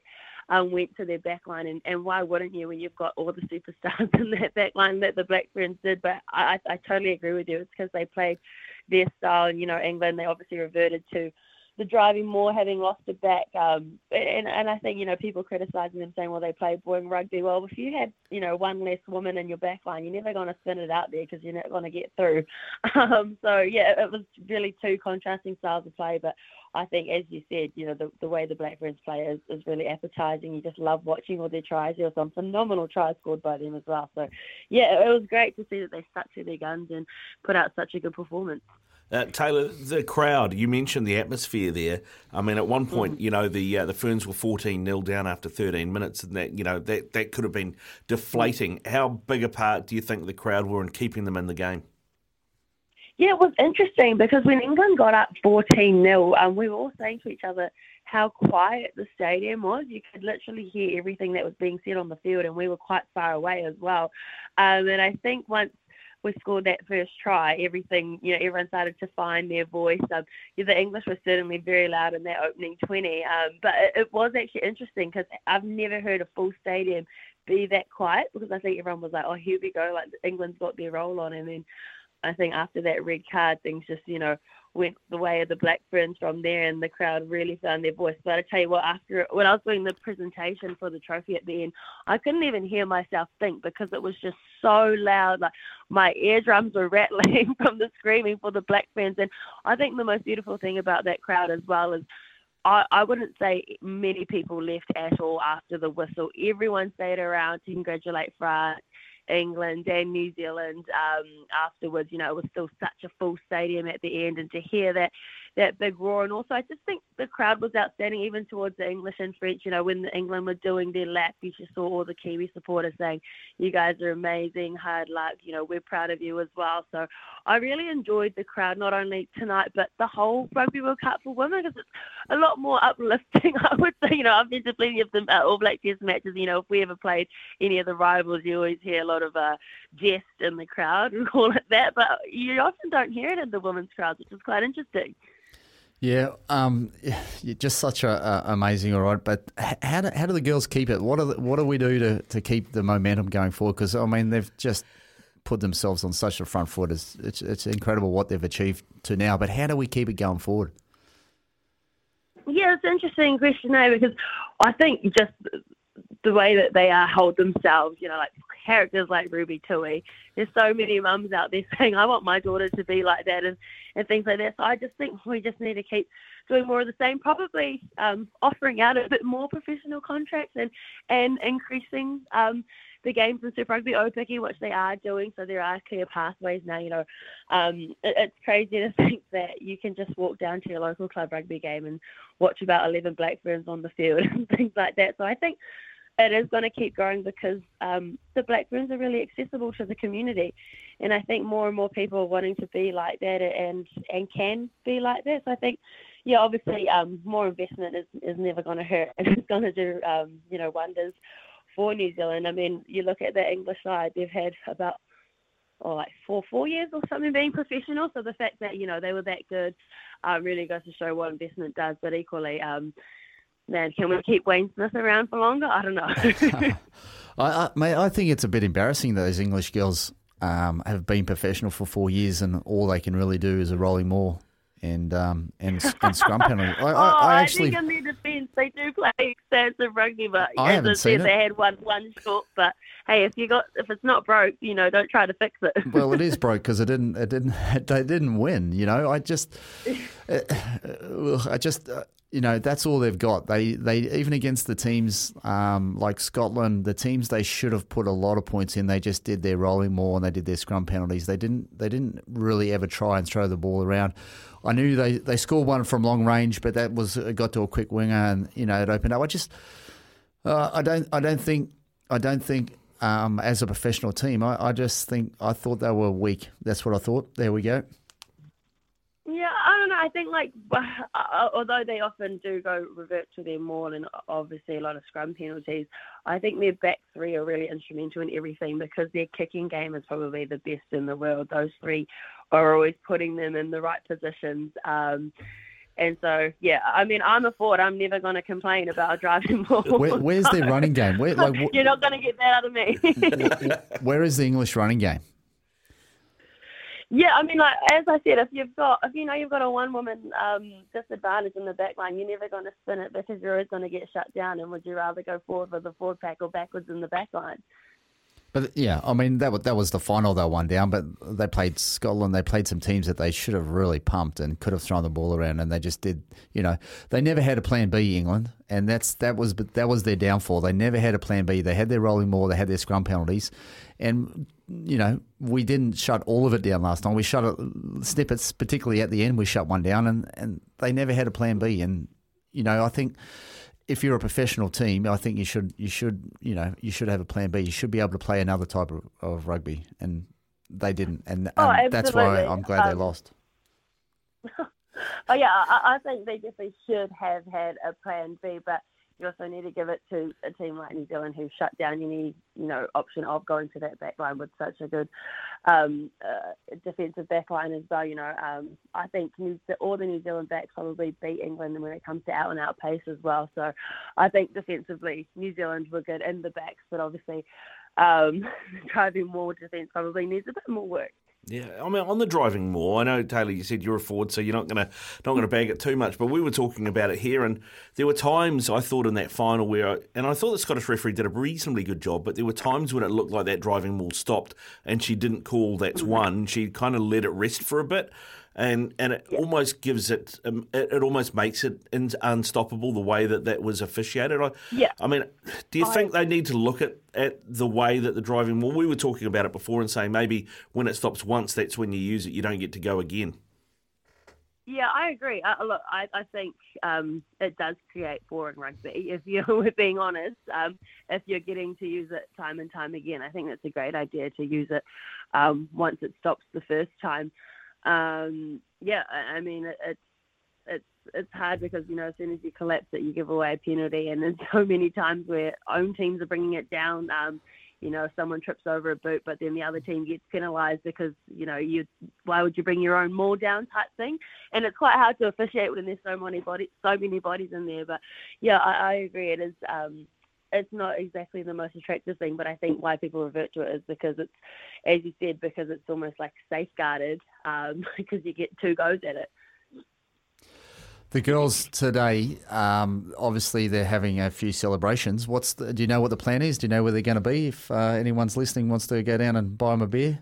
um, went to their backline. And, and why wouldn't you when you've got all the superstars in that backline that the Black Ferns did? But I, I totally agree with you. It's because they played – their style. And, you know, England, they obviously reverted to the driving maul, having lost it back. Um, and, and I think, you know, people criticising them saying, well, they play boring rugby. Well, if you had, you know, one less woman in your back line, you're never going to spin it out there because you're not going to get through. Um, so, yeah, it was really two contrasting styles of play. But I think, as you said, you know, the, the way the Black Ferns play is, is really appetising. You just love watching all their tries. There were some phenomenal tries scored by them as well. So, yeah, it was great to see that they stuck to their guns and put out such a good performance. Uh, Taylah, the crowd, you mentioned the atmosphere there. I mean, at one point, mm. you know, the uh, the Ferns were 14 0 down after 13 minutes, and that, you know, that, that could have been deflating. How big a part do you think the crowd were in keeping them in the game? Yeah, it was interesting because when England got up 14 0, um, we were all saying to each other how quiet the stadium was. You could literally hear everything that was being said on the field, and we were quite far away as well. Um, and I think once we scored that first try, everything, you know, everyone started to find their voice. Um, yeah, the English were certainly very loud in that opening 20, um, but it, it was actually interesting because I've never heard a full stadium be that quiet because I think everyone was like, oh, here we go, like England's got their roll on. And then I think after that red card, things just, you know, went the way of the Black Ferns from there, and the crowd really found their voice. But I tell you what, after when I was doing the presentation for the trophy at the end, I couldn't even hear myself think because it was just so loud. Like my eardrums were rattling from the screaming for the Black Ferns. And I think the most beautiful thing about that crowd as well is. I, I wouldn't say many people left at all after the whistle. Everyone stayed around to congratulate France England and New Zealand um, afterwards. You know, it was still such a full stadium at the end, and to hear that that big roar. And also, I just think the crowd was outstanding, even towards the English and French. You know, when the England were doing their lap, you just saw all the Kiwi supporters saying, "You guys are amazing, hard luck. You know, we're proud of you as well." So I really enjoyed the crowd, not only tonight but the whole Rugby World Cup for women, because it's a lot more uplifting. I would say, you know, I've been to plenty of the uh, All Black Test matches. You know, if we ever played any of the rivals, you always hear a lot of uh, jest in the crowd and call it that, but you often don't hear it in the women's crowds, which is quite interesting. Yeah, um, just such a, a amazing, all right. But how do, how do the girls keep it? What are the, what do we do to, to keep the momentum going forward? Because I mean, they've just put themselves on such a front foot. It's, it's it's incredible what they've achieved to now. But how do we keep it going forward? Yeah, it's an interesting question, eh? Because I think just the way that they uh, hold themselves, you know, like characters like Ruby Tui. There's so many mums out there saying, I want my daughter to be like that and, and things like that. So I just think we just need to keep doing more of the same, probably um, offering out a bit more professional contracts and, and increasing um, the games in Super Rugby Aupiki, which they are doing. So there are clear pathways now. You know, um, it, it's crazy to think that you can just walk down to your local club rugby game and watch about 11 Black Ferns on the field and things like that. So I think it is going to keep growing because um, the Black Ferns are really accessible to the community, and I think more and more people are wanting to be like that and and can be like that. So I think, yeah, obviously, um, more investment is, is never going to hurt, and it's going to do um, you know wonders for New Zealand. I mean, you look at the English side; they've had about oh, like four four years or something being professional. So the fact that you know they were that good uh, really goes to show what investment does. But equally, um, man, can we keep Wayne Smith around for longer? I don't know. I, I, I think it's a bit embarrassing that those English girls um, have been professional for four years and all they can really do is a rolling maul and um, and and scrum penalty. I, oh, I, I actually think in their defence they do play extensive rugby, but I as haven't I seen said, they had one one short. But hey, if you got if it's not broke, you know, don't try to fix it. well, it is broke because it didn't. It didn't. They didn't win. You know, I just, uh, uh, I just, uh, you know, that's all they've got. They, they even against the teams um, like Scotland, the teams they should have put a lot of points in. They just did their rolling maul and they did their scrum penalties. They didn't. They didn't really ever try and throw the ball around. I knew they they scored one from long range, but that was it got to a quick winger and you know it opened up. I just, uh, I don't, I don't think, I don't think. Um, as a professional team, I, I just think I thought they were weak. That's what I thought. There we go. I don't know. I think like, uh, although they often do go revert to their maul and obviously a lot of scrum penalties, I think their back three are really instrumental in everything because their kicking game is probably the best in the world. Those three are always putting them in the right positions. Um, and so, yeah, I mean, I'm a forward. I'm never going to complain about driving ball. Where, where's their running game? Where, like, wh- You're not going to get that out of me. where is the English running game? Yeah, I mean, like as I said, if you've got, if you know you've got a one-woman um, disadvantage in the back line, you're never going to spin it because you're always going to get shut down. And would you rather go forward with the forward pack or backwards in the back line? But yeah, I mean that that was the final they won down. But they played Scotland. They played some teams that they should have really pumped and could have thrown the ball around, and they just did. You know, they never had a plan B. England, and that's that was that was their downfall. They never had a plan B. They had their rolling maul. They had their scrum penalties, and you know we didn't shut all of it down last time. We shut it, snippets, particularly at the end. We shut one down, and and they never had a plan B. And you know, I think if you're a professional team, I think you should you should you know you should have a plan B. You should be able to play another type of, of rugby, and they didn't, and, Oh, and that's why. I'm glad they Um, lost. Oh yeah, I, I think they definitely should have had a plan B, but you also need to give it to a team like New Zealand who shut down any you know option of going to that back line with such a good um, uh, defensive back line as well. You know, um, I think New, all the New Zealand backs probably beat England when it comes to out and out pace as well. So I think defensively New Zealand were good in the backs, but obviously um, driving maul defence probably needs a bit more work. Yeah, I mean, on the driving maul, I know Taylah, you said you're a forward, so you're not gonna not gonna bag it too much. But we were talking about it here, and there were times I thought in that final where, I, and I thought the Scottish referee did a reasonably good job, but there were times when it looked like that driving maul stopped, and she didn't call that's mm-hmm. one. She kind of let it rest for a bit. And and it almost gives it, um, it, it almost makes it in, unstoppable the way that that was officiated. I, Yeah. I mean, do you I- think they need to look at, at the way that the driving? Well, we were talking about it before and saying maybe when it stops once, that's when you use it. You don't get to go again. Yeah, I agree. Uh, look, I, I think um, it does create boring rugby. If you're being honest, um, if you're getting to use it time and time again, I think that's a great idea to use it um, once it stops the first time. Um, yeah, I, mean it, it's it's it's hard because you know as soon as you collapse it, you give away a penalty, and there's so many times where own teams are bringing it down. Um, you know, someone trips over a boot, but then the other team gets penalised because you know you. Why would you bring your own maul down type thing? And it's quite hard to officiate when there's so many bodies, so many bodies in there. But yeah, I, I agree. It is. Um, it's not exactly the most attractive thing, but I think why people revert to it is because it's, as you said, because it's almost like safeguarded um, because you get two goes at it. The girls today, um, obviously, they're having a few celebrations. What's the, do you know what the plan is? Do you know where they're going to be? If uh, anyone's listening wants to go down and buy them a beer,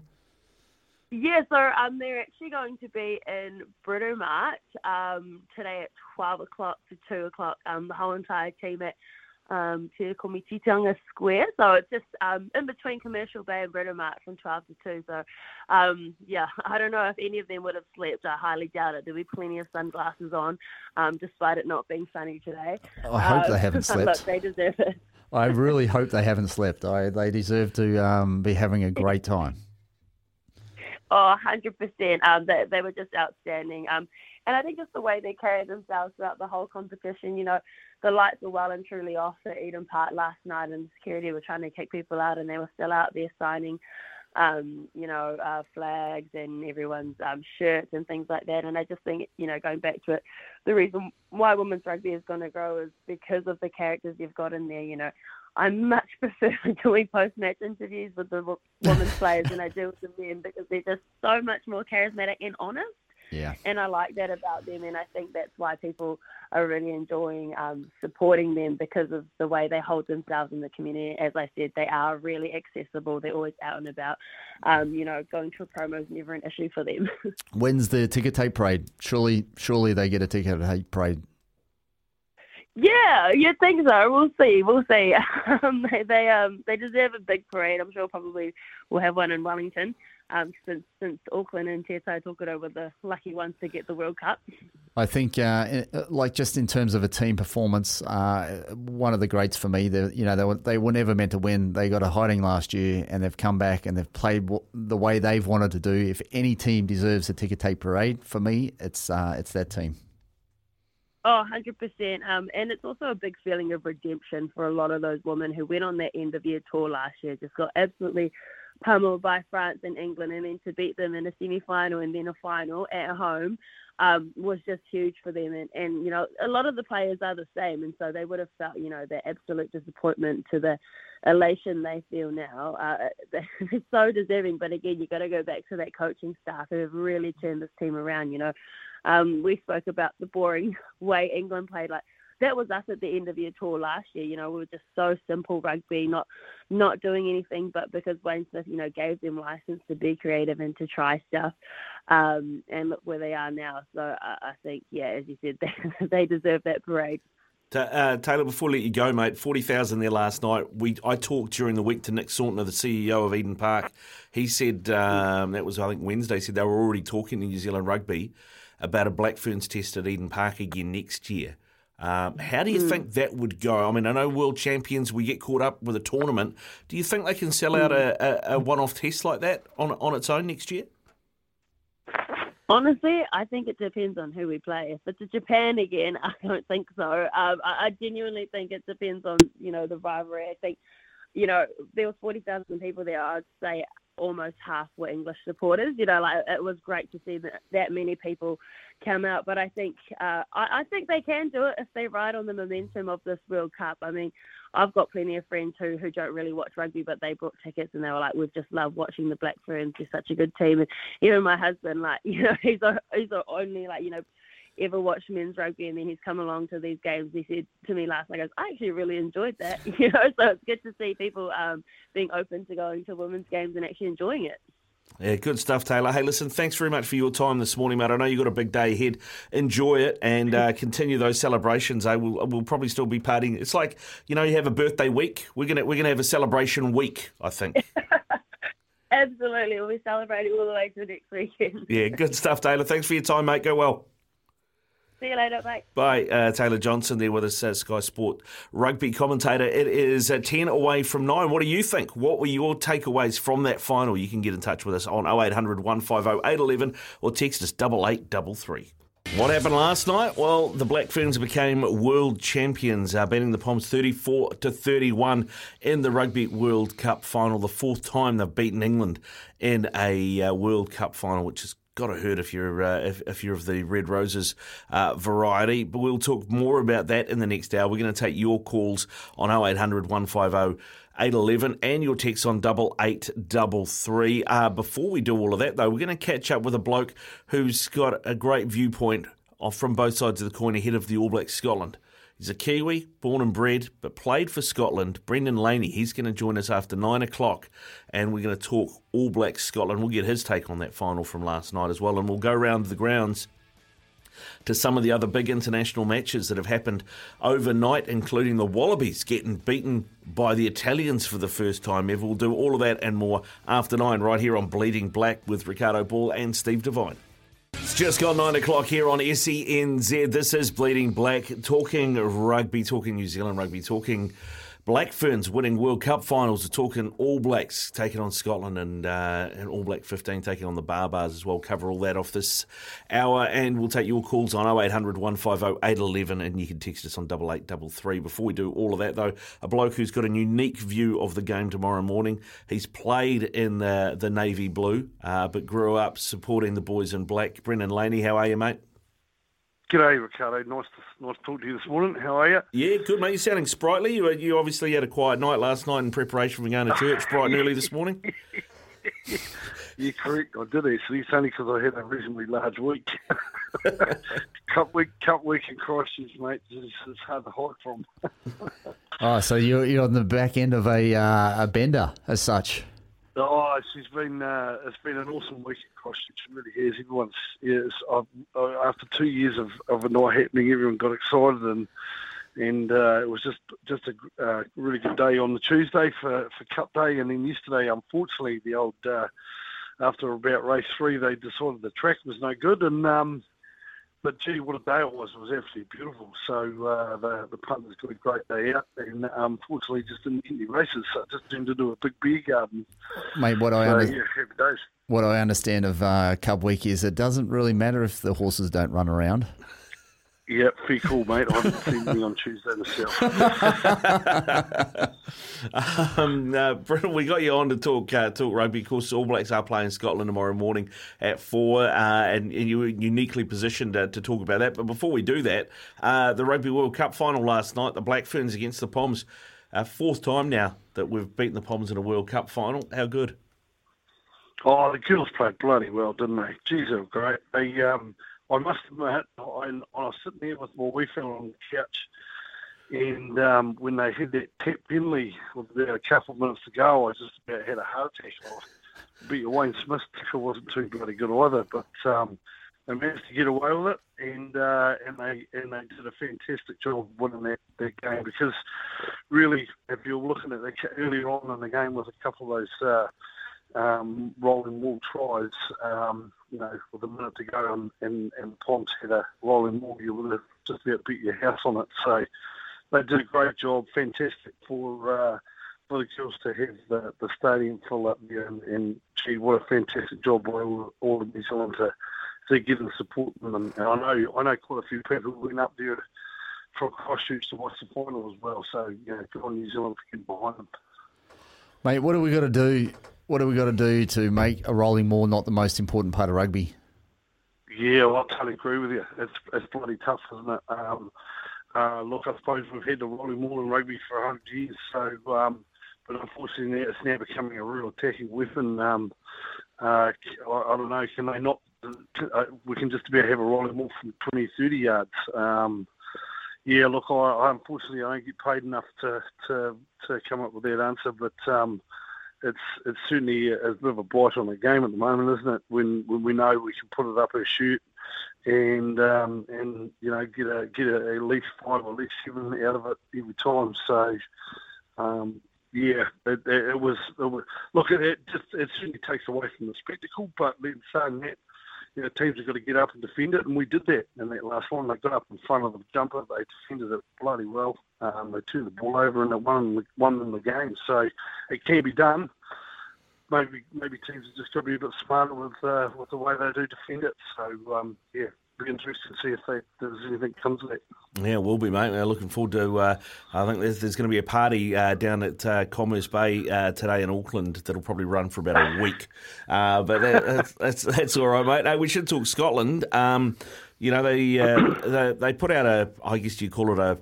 Yeah, so um, they're actually going to be in Britomart um, today at 12 o'clock to 2 o'clock. Um, the whole entire team at um, Te Komititanga Square. So it's just um, in between Commercial Bay and Britomart from 12 to 2. So, um, yeah, I don't know if any of them would have slept. I highly doubt it. There'll be plenty of sunglasses on, um, despite it not being sunny today. I hope Um, they haven't Look, slept. they deserve it. I really hope they haven't slept. I, they deserve to um, be having a great time. Oh, 100%. Um, they, they were just outstanding. Um, and I think just the way they carried themselves throughout the whole competition, you know, the lights were well and truly off at Eden Park last night, and security were trying to kick people out, and they were still out there signing, um, you know, uh, flags and everyone's um, shirts and things like that. And I just think, you know, going back to it, the reason why women's rugby is going to grow is because of the characters you've got in there. You know, I much prefer doing post-match interviews with the wo- women's players than I do with the men because they're just so much more charismatic and honest. Yeah. And I like that about them, and I think that's why people are really enjoying um, supporting them because of the way they hold themselves in the community. As I said, they are really accessible. They're always out and about. Um, you know, going to a promo is never an issue for them. When's the ticket tape parade? Surely, surely they get a ticker tape parade. Yeah, you'd think so. We'll see. We'll see. Um, they they um they deserve a big parade. I'm sure probably we'll have one in Wellington. Um, since since Auckland and Te Tai Tokerau were the lucky ones to get the World Cup. I think, uh, like just in terms of a team performance, uh, one of the greats for me. You know, they were they were never meant to win. They got a hiding last year, and they've come back and they've played the way they've wanted to do. If any team deserves a ticker tape parade, for me, it's uh, it's that team. Oh, 100%. Um, and it's also a big feeling of redemption for a lot of those women who went on that end of year tour last year, just got absolutely pummeled by France and England, and then to beat them in a semi final and then a final at home um, was just huge for them. And, and, you know, a lot of the players are the same, and so they would have felt, you know, the absolute disappointment to the elation they feel now. Uh, they're so deserving, but again, you've got to go back to that coaching staff who have really turned this team around, you know. Um, we spoke about the boring way England played. Like that was us at the end of year tour last year. You know, we were just so simple rugby, not not doing anything, but because Wayne Smith, you know, gave them license to be creative and to try stuff. Um, and look where they are now. So I, I think, yeah, as you said, they, they deserve that parade. Uh, Taylah, before I let you go, mate, 40,000 there last night. We I talked during the week to Nick Sautner, the CEO of Eden Park. He said, um, that was, I think, Wednesday, said they were already talking to New Zealand Rugby about a Black Ferns test at Eden Park again next year. Um, how do you mm. think that would go? I mean, I know world champions, we get caught up with a tournament. Do you think they can sell out a, a, a one off test like that on, on its own next year? Honestly, I think it depends on who we play. If it's a Japan again, I don't think so. Um, I, I genuinely think it depends on you know the rivalry. I think you know there was forty thousand people there. I'd say almost half were English supporters. You know, like it was great to see that, that many people come out. But I think uh, I, I think they can do it if they ride on the momentum of this World Cup. I mean, I've got plenty of friends who who don't really watch rugby, but they bought tickets and they were like, "We've just loved watching the Black Ferns. They're such a good team." And even my husband, like, you know, he's a, he's a only like you know ever watched men's rugby and then he's come along to these games. He said to me last night, goes, I actually really enjoyed that. You know, so it's good to see people um, being open to going to women's games and actually enjoying it. Yeah, good stuff, Taylah. Hey, listen, thanks very much for your time this morning, mate. I know you've got a big day ahead. Enjoy it and uh, continue those celebrations. Eh? We'll, we'll probably still be partying. It's like, you know, you have a birthday week. We're going to we're gonna have a celebration week, I think. Absolutely. We'll be celebrating all the way to the next weekend. yeah, good stuff, Taylah. Thanks for your time, mate. Go well. See you later. Bye. Bye. Uh, Taylah Johnson there with us, uh, Sky Sport rugby commentator. It is uh, 10 away from 9. What do you think? What were your takeaways from that final? You can get in touch with us on 0800 150 811 or text us 8833. What happened last night? Well, the Black Ferns became world champions, uh, beating the Poms 34 to 31 in the Rugby World Cup final. The fourth time they've beaten England in a uh, World Cup final, which is got to hurt if you're uh, if, if, you're of the red roses uh, variety. But we'll talk more about that in the next hour. We're going to take your calls on 0800 150 811 and your text on double eight double three. Uh, before we do all of that, though, we're going to catch up with a bloke who's got a great viewpoint from both sides of the coin ahead of the All Blacks Scotland. He's a Kiwi, born and bred, but played for Scotland. Brendan Laney, he's going to join us after nine o'clock, and we're going to talk All Blacks Scotland. We'll get his take on that final from last night as well, and we'll go around the grounds to some of the other big international matches that have happened overnight, including the Wallabies getting beaten by the Italians for the first time ever. We'll do all of that and more after nine, right here on Bleeding Black with Riccardo Ball and Steve Devine. Just gone nine o'clock here on SENZ. This is Bleeding Black, talking rugby, talking New Zealand rugby, talking Black Ferns winning World Cup finals. We're talking All Blacks taking on Scotland and, uh, and All Black 15 taking on the Baa-Baas as well. Cover all that off this hour and we'll take your calls on 0800 150 811 and you can text us on 8833. Before we do all of that though, a bloke who's got a unique view of the game tomorrow morning. He's played in the, the Navy Blue uh, but grew up supporting the boys in black. Brendan Laney, how are you, mate? G'day, Riccardo. Nice to nice to talk to you this morning. How are you? Yeah, good, mate. You're sounding sprightly. You, you obviously had a quiet night last night in preparation for going to church bright and early this morning. You're correct. I did actually. It's only because I had a reasonably large week. cup week, cup week in Christchurch, mate. It's, it's hard to hide from. Oh, so you're, you're on the back end of a, uh, a bender as such. Oh, it's been uh, it's been an awesome week at Christchurch. It really has. Everyone's yes. I've, uh, after two years of, of it not happening, everyone got excited and and uh, it was just just a uh, really good day on the Tuesday for, for Cup Day, and then yesterday, unfortunately, the old uh, after about race three, they decided the track was no good, and um, but gee, what a day it was! It was absolutely beautiful. So uh, the the punters got a great day out, and um, unfortunately, just didn't get any races. So it just turned into a big beer garden. Mate, what I so, under- yeah, happy days. what I understand of uh, Cub Week is it doesn't really matter if the horses don't run around. Yeah, fair cool, mate. I haven't seen me on Tuesday myself. um, uh, we got you on to talk uh, talk rugby. Of course, All Blacks are playing Scotland tomorrow morning at four, uh, and, and you were uniquely positioned uh, to talk about that. But before we do that, uh, the Rugby World Cup final last night, the Black Ferns against the Poms. Uh, fourth time now that we've beaten the Poms in a World Cup final. How good? Oh, the girls played bloody well, didn't they? Geez, they were great. They, um, I must admit, I, I was sitting there with my wife on the couch, and um, when they had that tap penalty with about a couple of minutes to go, I just about had a heart attack. I bet your Wayne Smith's tackle wasn't too bloody good either, but um, they managed to get away with it, and uh, and they and they did a fantastic job of winning that, that game because really, if you're looking at the earlier on in the game with a couple of those. Uh, um, rolling wall tries, um, you know, with a minute to go, and, and, and Ponce had a rolling wall, you would have just about beat your house on it. So they did a great job, fantastic for uh, for the girls to have the, the stadium full up there, and, and gee, what a fantastic job by all, all of New Zealand to to give them support them. And, and I know I know quite a few people who went up there from Christchurch to watch the final as well. So you know, good on New Zealand for getting behind them. Mate, what do we got to do? What do we got to do to make a rolling maul not the most important part of rugby? Yeah, well, I totally agree with you. It's it's bloody tough, isn't it? Um, uh, look, I suppose we've had the rolling maul in rugby for 100 years, so um, but unfortunately it's now becoming a real attacking weapon. Um, uh, I, don't know, can they not? Uh, we can just about have a rolling maul from 20, 30 yards. Um, yeah, look, I, I unfortunately I don't get paid enough to to, to come up with that answer, but. Um, it's it's certainly a, a bit of a blight on the game at the moment, isn't it? When when we know we can put it up our shoot and um, and you know get a get a, at least five or at least seven out of it every time. So um, yeah, it, it, it, was, it was look it, it just it certainly takes away from the spectacle. But then saying that, you know, teams have got to get up and defend it, and we did that in that last one. They got up in front of the jumper, they defended it bloody well. Um, they turned the ball over and they won won them the game. So it can be done. Maybe maybe teams have just got to be a bit smarter with uh, with the way they do defend it. So um, yeah, be interested to see if they, there's anything comes of it. Yeah, we'll be, mate. We're looking forward to. Uh, I think there's, there's going to be a party uh, down at uh, Commerce Bay uh, today in Auckland that'll probably run for about a week. Uh, but that, that's, that's that's all right, mate. We should talk Scotland. Um, you know, they, uh, they they put out a. I guess you call it a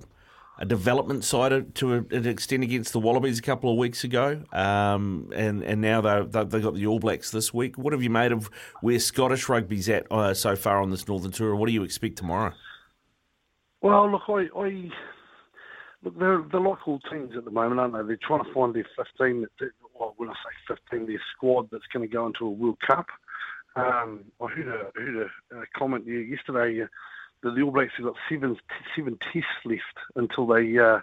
a development side to an extent against the Wallabies a couple of weeks ago, um, and and now they they got the All Blacks this week. What have you made of where Scottish rugby's at uh, so far on this Northern Tour? What do you expect tomorrow? Well, look, I, I look they're they're like all teams at the moment, aren't they? They're trying to find their fifteen. Well, when I say fifteen, their squad that's going to go into a World Cup. Um, I heard a heard a, a comment yesterday. Uh, the All Blacks have got seven seven tests left until they uh,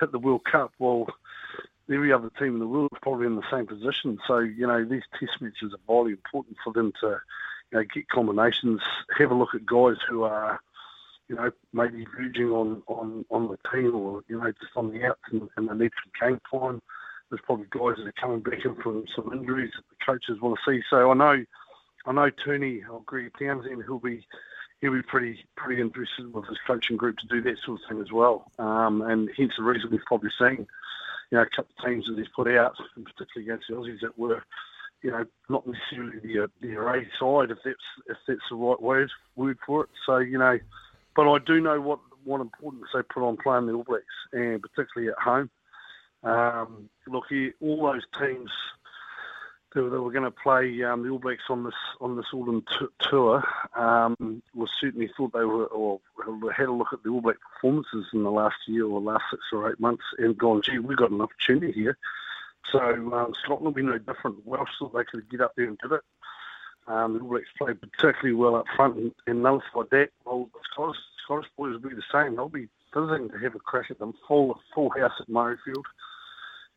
hit the World Cup. Well, every other team in the world is probably in the same position. So you know these test matches are vitally important for them to you know, get combinations, have a look at guys who are you know maybe verging on, on, on the team or you know just on the outs and, and they need some game time. There's probably guys that are coming back in from some injuries that the coaches want to see. So I know I know Tony or Greg Townsend who'll be he'll be pretty pretty interested with his coaching group to do that sort of thing as well. Um, and hence the reason we've probably seen, you know, a couple of teams that he's put out, and particularly against the Aussies that were, you know, not necessarily the the array side, if that's if that's the right word word for it. So you know, but I do know what what importance they put on playing the All Blacks, and particularly at home. Um, look, all those teams they were, going to play um, the All Blacks on this on this autumn t- tour. Um, was certainly thought they were, or had a look at the All Black performances in the last year or last six or eight months, and gone, gee, we've got an opportunity here. So um, Scotland will be no different. Welsh thought they could get up there and did it. Um, the All Blacks played particularly well up front, and, and nullified that. Well, the Scottish, Scottish boys will be the same. They'll be visiting to have a crack at them. Full full house at Murrayfield,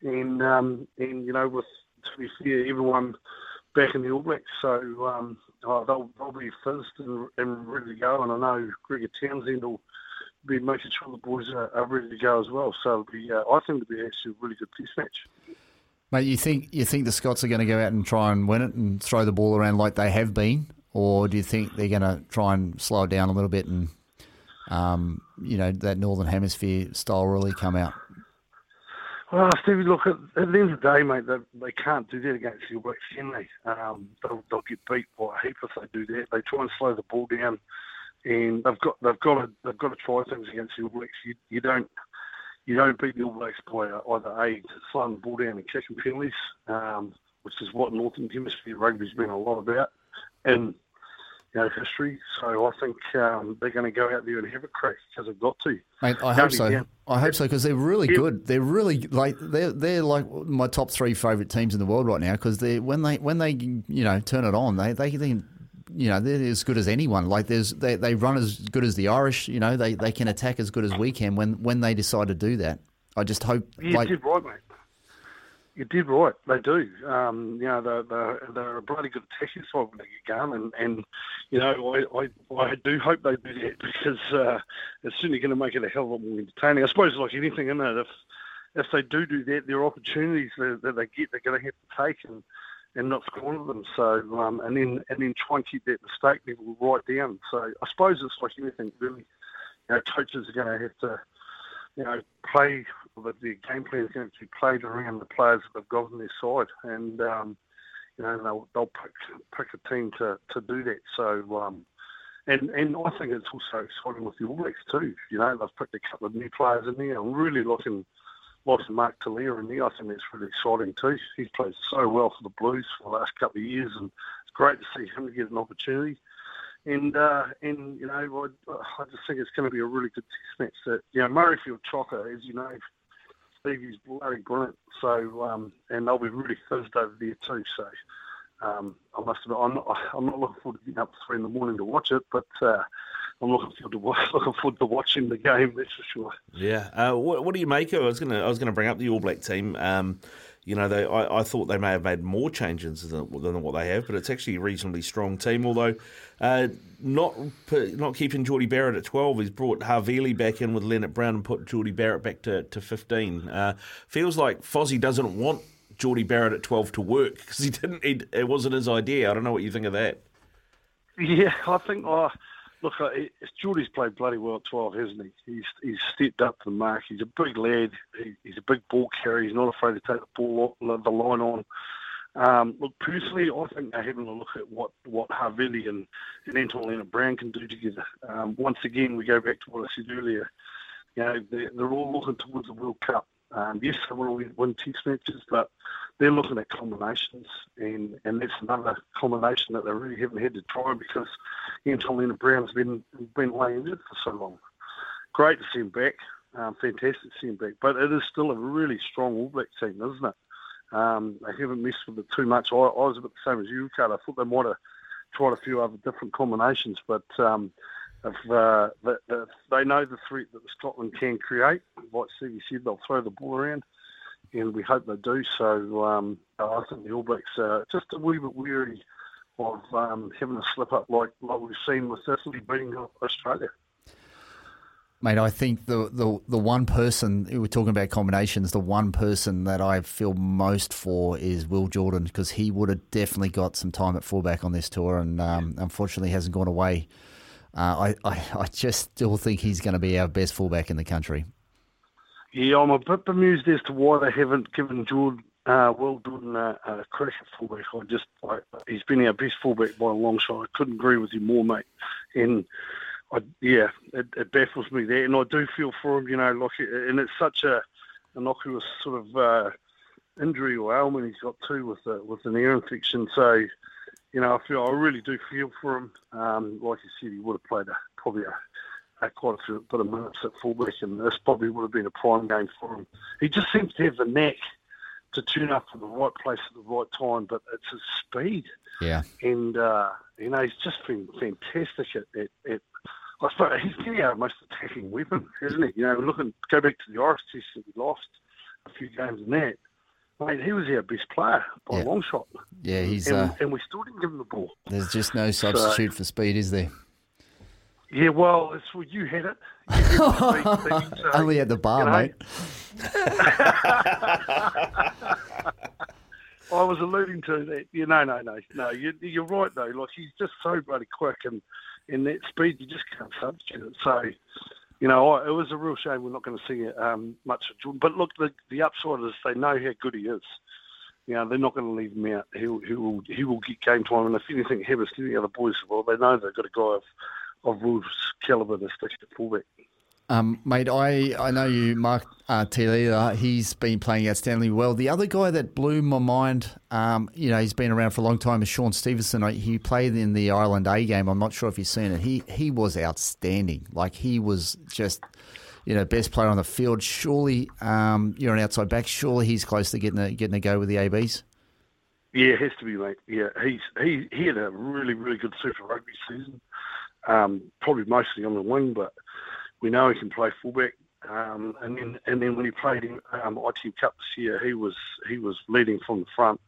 and um, and you know with to be fair, everyone back in the All Blacks, so um, oh, they'll they'll be fizzed and, and ready to go. And I know Gregor Townsend will be making sure the boys are, are ready to go as well. So be uh, I think it'll be actually a really good test match. Mate, you think you think the Scots are going to go out and try and win it and throw the ball around like they have been, or do you think they're going to try and slow it down a little bit and, um, you know, that Northern Hemisphere style really come out? Well, Stevie, look, at, at the end of the day, mate, they, they can't do that against the All Blacks, can they? Um, they'll, they'll get beat by a heap if they do that. They try and slow the ball down, and they've got they've got to they've got to try things against the All Blacks. You, you don't you don't beat the All Blacks by either a slowing the ball down and kicking penalties, um, which is what Northern Hemisphere rugby's been a lot about, and you know history. So I think um, they're going to go out there and have a crack because they've got to. Mate, I hope so. I hope so because they're really good. They're really like they're they're like my top three favourite teams in the world right now because they when they when they you know turn it on they they can you know they're as good as anyone. Like there's they, they run as good as the Irish. You know they, they can attack as good as we can when when they decide to do that. I just hope. You like, did right, mate. You did right. They do. Um, you know, they're, they're, they're a bloody good attacking side when they get going, and, and you know, I, I, I do hope they do that because uh, it's certainly going to make it a hell of a lot more entertaining. I suppose, like anything in it, if if they do do that, there are opportunities that, that they get they're going to have to take and and not squander them. So um, and then and then try and keep that mistake level right down. So I suppose it's like anything really. You know, coaches are going to have to you know, play, the, the game plan is going to be played around the players that they've got on their side. And, um, you know, they'll, they'll pick, pick a team to, to do that. So, um, and, and I think it's also exciting with the All Blacks too. You know, they've picked a couple of new players in there. I'm really looking, liking Mark Tele'a in there. I think that's really exciting too. He's played so well for the Blues for the last couple of years, and it's great to see him get an opportunity and uh, and you know, I, I just think it's going to be a really good test match. That you know, Murrayfield Chocker, as you know, Stevie's bloody brilliant. So um, and they'll be really fizzed over there too. So um, I must admit, I'm not, I'm not looking forward to getting up at three in the morning to watch it, but. Uh, I'm looking forward to looking forward to watching the game. That's for sure. Yeah. Uh, what, what do you make of? I was gonna I was gonna bring up the All Black team. Um, you know, they, I, I, thought they may have made more changes than, than, what they have, but it's actually a reasonably strong team. Although uh, not not keeping Jordie Barrett at twelve, he's brought Havili back in with Lienert-Brown and put Jordie Barrett back to, to fifteen. Uh, feels like Fozzie doesn't want Jordie Barrett at twelve to work because he didn't. It wasn't his idea. I don't know what you think of that. Yeah, I think. Oh, Look, uh, Jordie's played bloody well at 12, hasn't he? He's he's stepped up to the mark. He's a big lad. He, he's a big ball carrier. He's not afraid to take the ball the line on. Um, look, personally, I think they're having a look at what what Havili and, and Anton Lienert-Brown can do together. Um, once again, we go back to what I said earlier. You know, they're, they're all looking towards the World Cup. Um, yes, they want to win test matches, but they're looking at combinations, and, and that's another combination that they really haven't had to try because Anton Lienert-Brown's been been laying injured for so long. Great to see him back, um, fantastic to see him back, but it is still a really strong All Black team, isn't it? Um, they haven't messed with it too much. I, I was a bit the same as you, Riccardo. I thought they might have tried a few other different combinations, but um, if, uh, if they know the threat that Scotland can create, like Stevie said, they'll throw the ball around and we hope they do. So um, I think the All Blacks are just a wee bit weary of um, having a slip up like, like we've seen with Italy beating Australia. Mate, I think the, the the one person we're talking about combinations, the one person that I feel most for is Will Jordan because he would have definitely got some time at fullback on this tour, and um, unfortunately hasn't gone away. Uh, I, I I just still think he's going to be our best fullback in the country. Yeah, I'm a bit bemused as to why they haven't given Jordan, uh, Will Jordan a, a crack at fullback. I just, I, he's been our best fullback by a long shot. I couldn't agree with you more, mate. And I, yeah, it, it baffles me there, and I do feel for him. You know, like, and it's such a innocuous sort of uh, injury or ailment he's got too with the, with an ear infection. So, you know, I feel I really do feel for him. Um, like you said, he would have played a, probably a, a quite a few bit of minutes at fullback, and this probably would have been a prime game for him. He just seems to have the knack to tune up in the right place at the right time, but it's his speed. Yeah. And, uh, you know, he's just been fantastic at, at, at I suppose he's getting our most attacking weapon, isn't he? You know, looking, go back to the Irish test that we lost a few games in that. Mate, he was our best player by Yeah. a long shot. Yeah, he's. and, Uh, and we still didn't give him the ball. there's just no substitute for speed, is there? Yeah, well, it's well, you had it. You had so, Only at the bar, you know. mate. I was alluding to that. You know, no, no, no. You, you're right though. Like he's just so bloody quick, and in that speed, you just can't substitute it. So, you know, I, it was a real shame we're not going to see um, much of Jordan. But look, the the upside is they know how good he is. You know, they're not going to leave him out. He'll he will he will get game time, and if anything happens to the other boys, well, they know they've got a guy of of Wolves caliber to stick at fullback. Um, mate, I, I know you, Mark uh, Taylor. He's been playing outstandingly well. The other guy that blew my mind, um, you know, he's been around for a long time, is Shaun Stevenson. He played in the Ireland A game. I'm not sure if you've seen it. He he was outstanding. Like he was just, you know, best player on the field. Surely, um, you're an outside back. Surely he's close to getting a getting a go with the ABs. Yeah, it has to be, mate. Yeah, he's he he had a really really good Super Rugby season. Um, probably mostly on the wing, but we know he can play fullback. Um, and then and then when he played in um, Cup this year, he was he was leading from the front.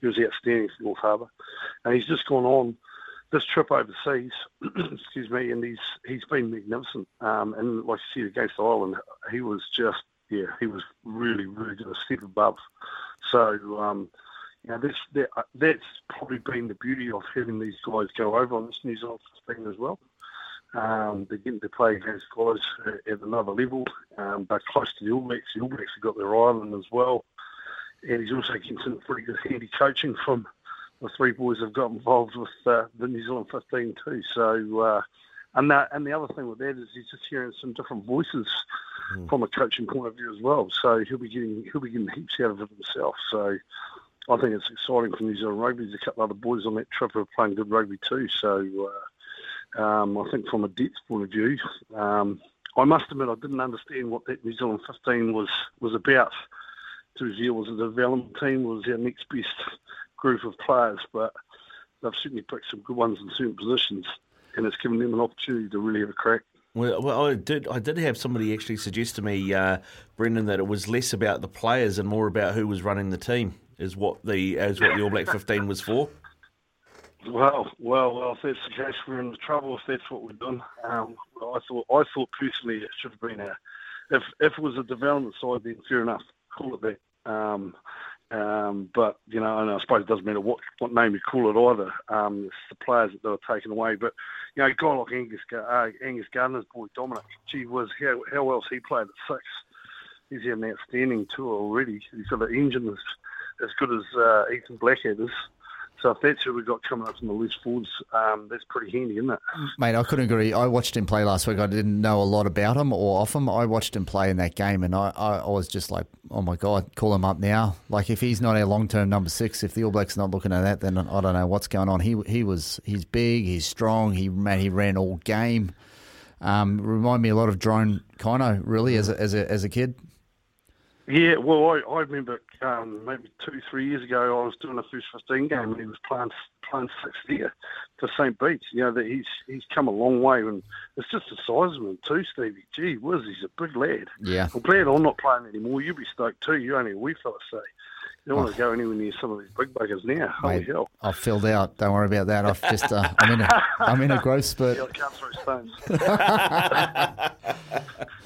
He was outstanding for North Harbour, and he's just gone on this trip overseas. excuse me, and he's he's been magnificent. Um, and like you said, against Ireland, he was just yeah, he was really really good, a step above. So. Um, you know, that, uh, that's probably been the beauty of having these guys go over on this New Zealand 15 as well. Um, they're getting to play against guys at at another level, um, but close to the All Blacks. The All Blacks have got their island as well. And he's also getting some pretty good handy coaching from the three boys that have got involved with uh, the New Zealand 15 too. So, uh, and, that, and the other thing with that is he's just hearing some different voices from a coaching point of view as well. So he'll be getting he'll be getting heaps out of it himself. So I think it's exciting for New Zealand rugby. There's a couple of other boys on that trip who are playing good rugby too. So uh, um, I think from a depth point of view, um, I must admit I didn't understand what that New Zealand 15 was was about. To Zeal was a development team, was our next best group of players, but they've certainly picked some good ones in certain positions, and it's given them an opportunity to really have a crack. Well, well, I did. I did have somebody actually suggest to me, uh, Brendan, that it was less about the players and more about who was running the team. Is what the is what the All Black fifteen was for. Well, well, well. If that's the case, we're in trouble. If that's what we've done, um, I thought, I thought personally, it should have been a. If if it was a development side, then fair enough, call it that. Um, um, but you know, and I suppose it doesn't matter what what name you call it either. Um, it's the players that they were taken away. But you know, a guy like Angus uh, Angus Gardner's boy Dominic, gee whiz, how how else he played at six? He's had an outstanding tour already. He's got an engine as good as uh, Ethan Blackadder is. So if that's who we've got coming up from the loose forwards, um, that's pretty handy, isn't it? Mate, I couldn't agree. I watched him play last week. I didn't know a lot about him or off him. I watched him play in that game, and I, I, I was just like, oh my god, call him up now. Like if he's not our long term number six, if the All Blacks are not looking at that, then I don't know what's going on. He he was he's big, he's strong. He man, he ran all game. Um, remind me a lot of Jerome Kaino, really, as a, as a as a kid. Yeah, well, I, I remember um, maybe two, three years ago, I was doing a first 15 game and he was playing playing six there for St. Beach. You know, that he's he's come a long way and it's just the size of him too, Stevie. Gee whiz, he's a big lad. Yeah. I'm glad I'm not playing anymore. You'd be stoked too. You're only a wee fella, so you don't want to go anywhere near some of these big buggers now. Holy Mate, hell. I've filled out. Don't worry about that. I've just uh, I'm in a I'm in a growth spurt. Yeah, I can't throw stones.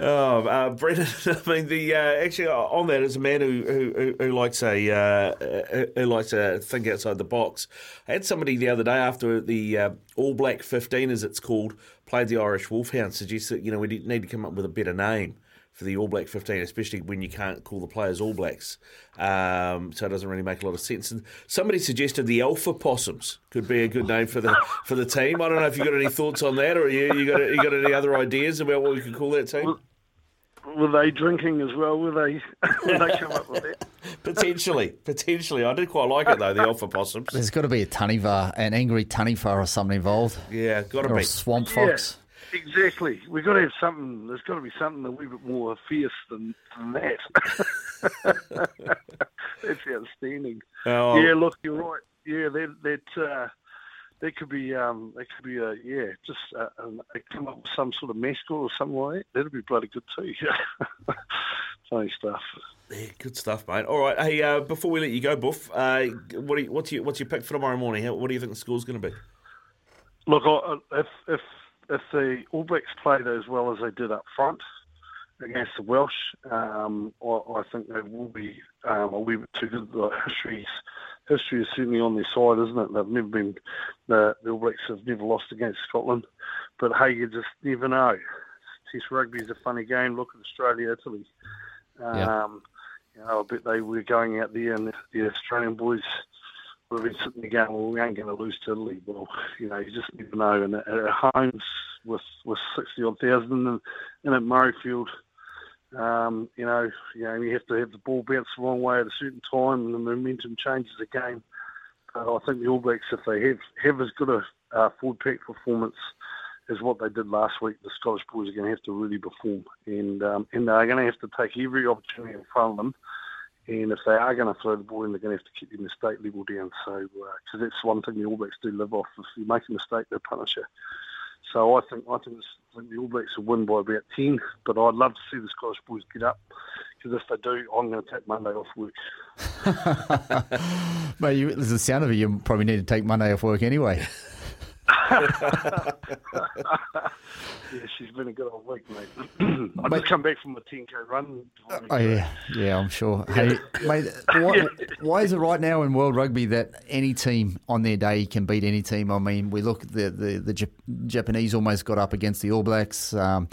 Oh, uh, Brendan. I mean, the uh, actually on that is a man who who, who likes a uh, who likes to think outside the box. I had somebody the other day after the uh, All Black fifteen, as it's called, played the Irish Wolfhound. Suggest that you know we need to come up with a better name for the All Black 15, especially when you can't call the players All Blacks. Um, so it doesn't really make a lot of sense. And somebody suggested the Alpha Possums could be a good name for the for the team. I don't know if you've got any thoughts on that, or you, you got you got any other ideas about what we could call that team? were they drinking as well? Were they? Were they come up with that? potentially, potentially. I did quite like it though. The alpha possums. There's got to be a taniwha, an angry taniwha or something involved. Yeah, got to or be a swamp fox. Yeah, exactly. We've got to have something. There's got to be something a wee bit more fierce than, than that. That's outstanding. Oh. Yeah, look, you're right. Yeah, that that uh, that could be um, that could be a yeah, just uh, um, come up with some sort of mascot or something like that. That'd be bloody good too. Funny stuff. Yeah, good stuff, mate. All right, hey, uh, before we let you go, Buff, uh, what do you, what's your what's your pick for tomorrow morning? What do you think the score's going to be? Look, if if if the All Blacks played as well as they did up front against the Welsh, um, I, I think they will be um, a wee bit too good. The history's history is certainly on their side, isn't it? They've never been the, the All Blacks have never lost against Scotland, but hey, you just never know. Test rugby is a funny game. Look at Australia, Italy. Um, Yeah. You know, I bet they were going out there and the, the Australian boys have been sitting there going, well, we ain't going to lose to Italy. Well, you know, you just never know. And at, homes with, with 60 odd thousand and, and at Murrayfield, um, you know, you know, you have to have the ball bounce the wrong way at a certain time and the momentum changes the game. Uh, I think the All Blacks, if they have, have as good a uh, forward pack performance as what they did last week, the Scottish boys are going to have to really perform. And, um, and they're going to have to take every opportunity in front of them and if they are going to throw the ball in, they're going to have to keep the mistake level down. So, uh, because that's one thing the All Blacks do live off. If you make a mistake, they punish you. So I think I think, this, I think the All Blacks will win by about ten. But I'd love to see the Scottish boys get up because if they do, I'm going to take Monday off work. Mate, you, there's the sound of it. You probably need to take Monday off work anyway. yeah, she's been a good old week, mate. I just come back from a 10k run. Oh yeah, yeah, I'm sure. Hey, mate, why, why is it right now in world rugby that any team on their day can beat any team? I mean, we look the the, the Jap- Japanese almost got up against the All Blacks. Um,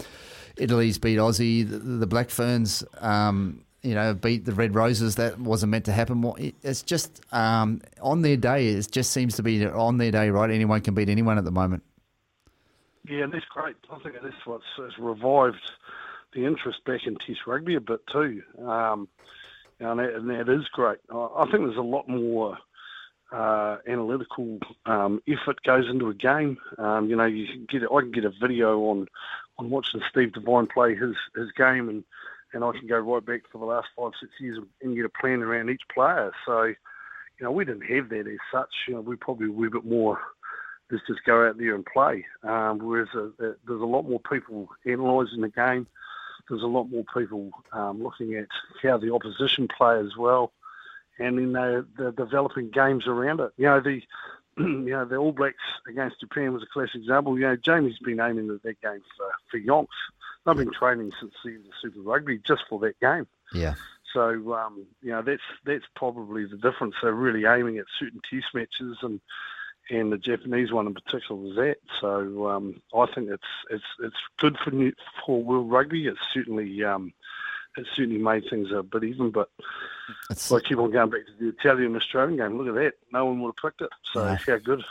Italy's beat Aussie. The, the Black Ferns, um, you know, beat the Red Roses. That wasn't meant to happen. It's just um, on their day. It just seems to be on their day, right? Anyone can beat anyone at the moment. Yeah, and that's great. I think that's what's revived the interest back in Test rugby a bit too, um, and, that, and that is great. I, I think there's a lot more uh, analytical um, effort goes into a game. Um, you know, you can get I can get a video on on watching Steve Devine play his his game, and and I can go right back for the last five six years and get a plan around each player. So, you know, we didn't have that as such. You know, we probably were a bit more let's just go out there and play. Um, whereas uh, there's a lot more people analysing the game. There's a lot more people um, looking at how the opposition play as well, and then they're, they're developing games around it. You know the you know the All Blacks against Japan was a classic example. You know Jamie's been aiming at that game for for yonks. They've been training since the end of Super Rugby just for that game. Yeah. So um, you know that's that's probably the difference. They're really aiming at certain test matches, and and the Japanese one in particular was that. So um, I think it's it's it's good for new, for world rugby. It's certainly um, it's certainly made things a bit even. But It's- I keep on going back to the Italian Australian game. Look at that. No one would have picked it. So No. how good.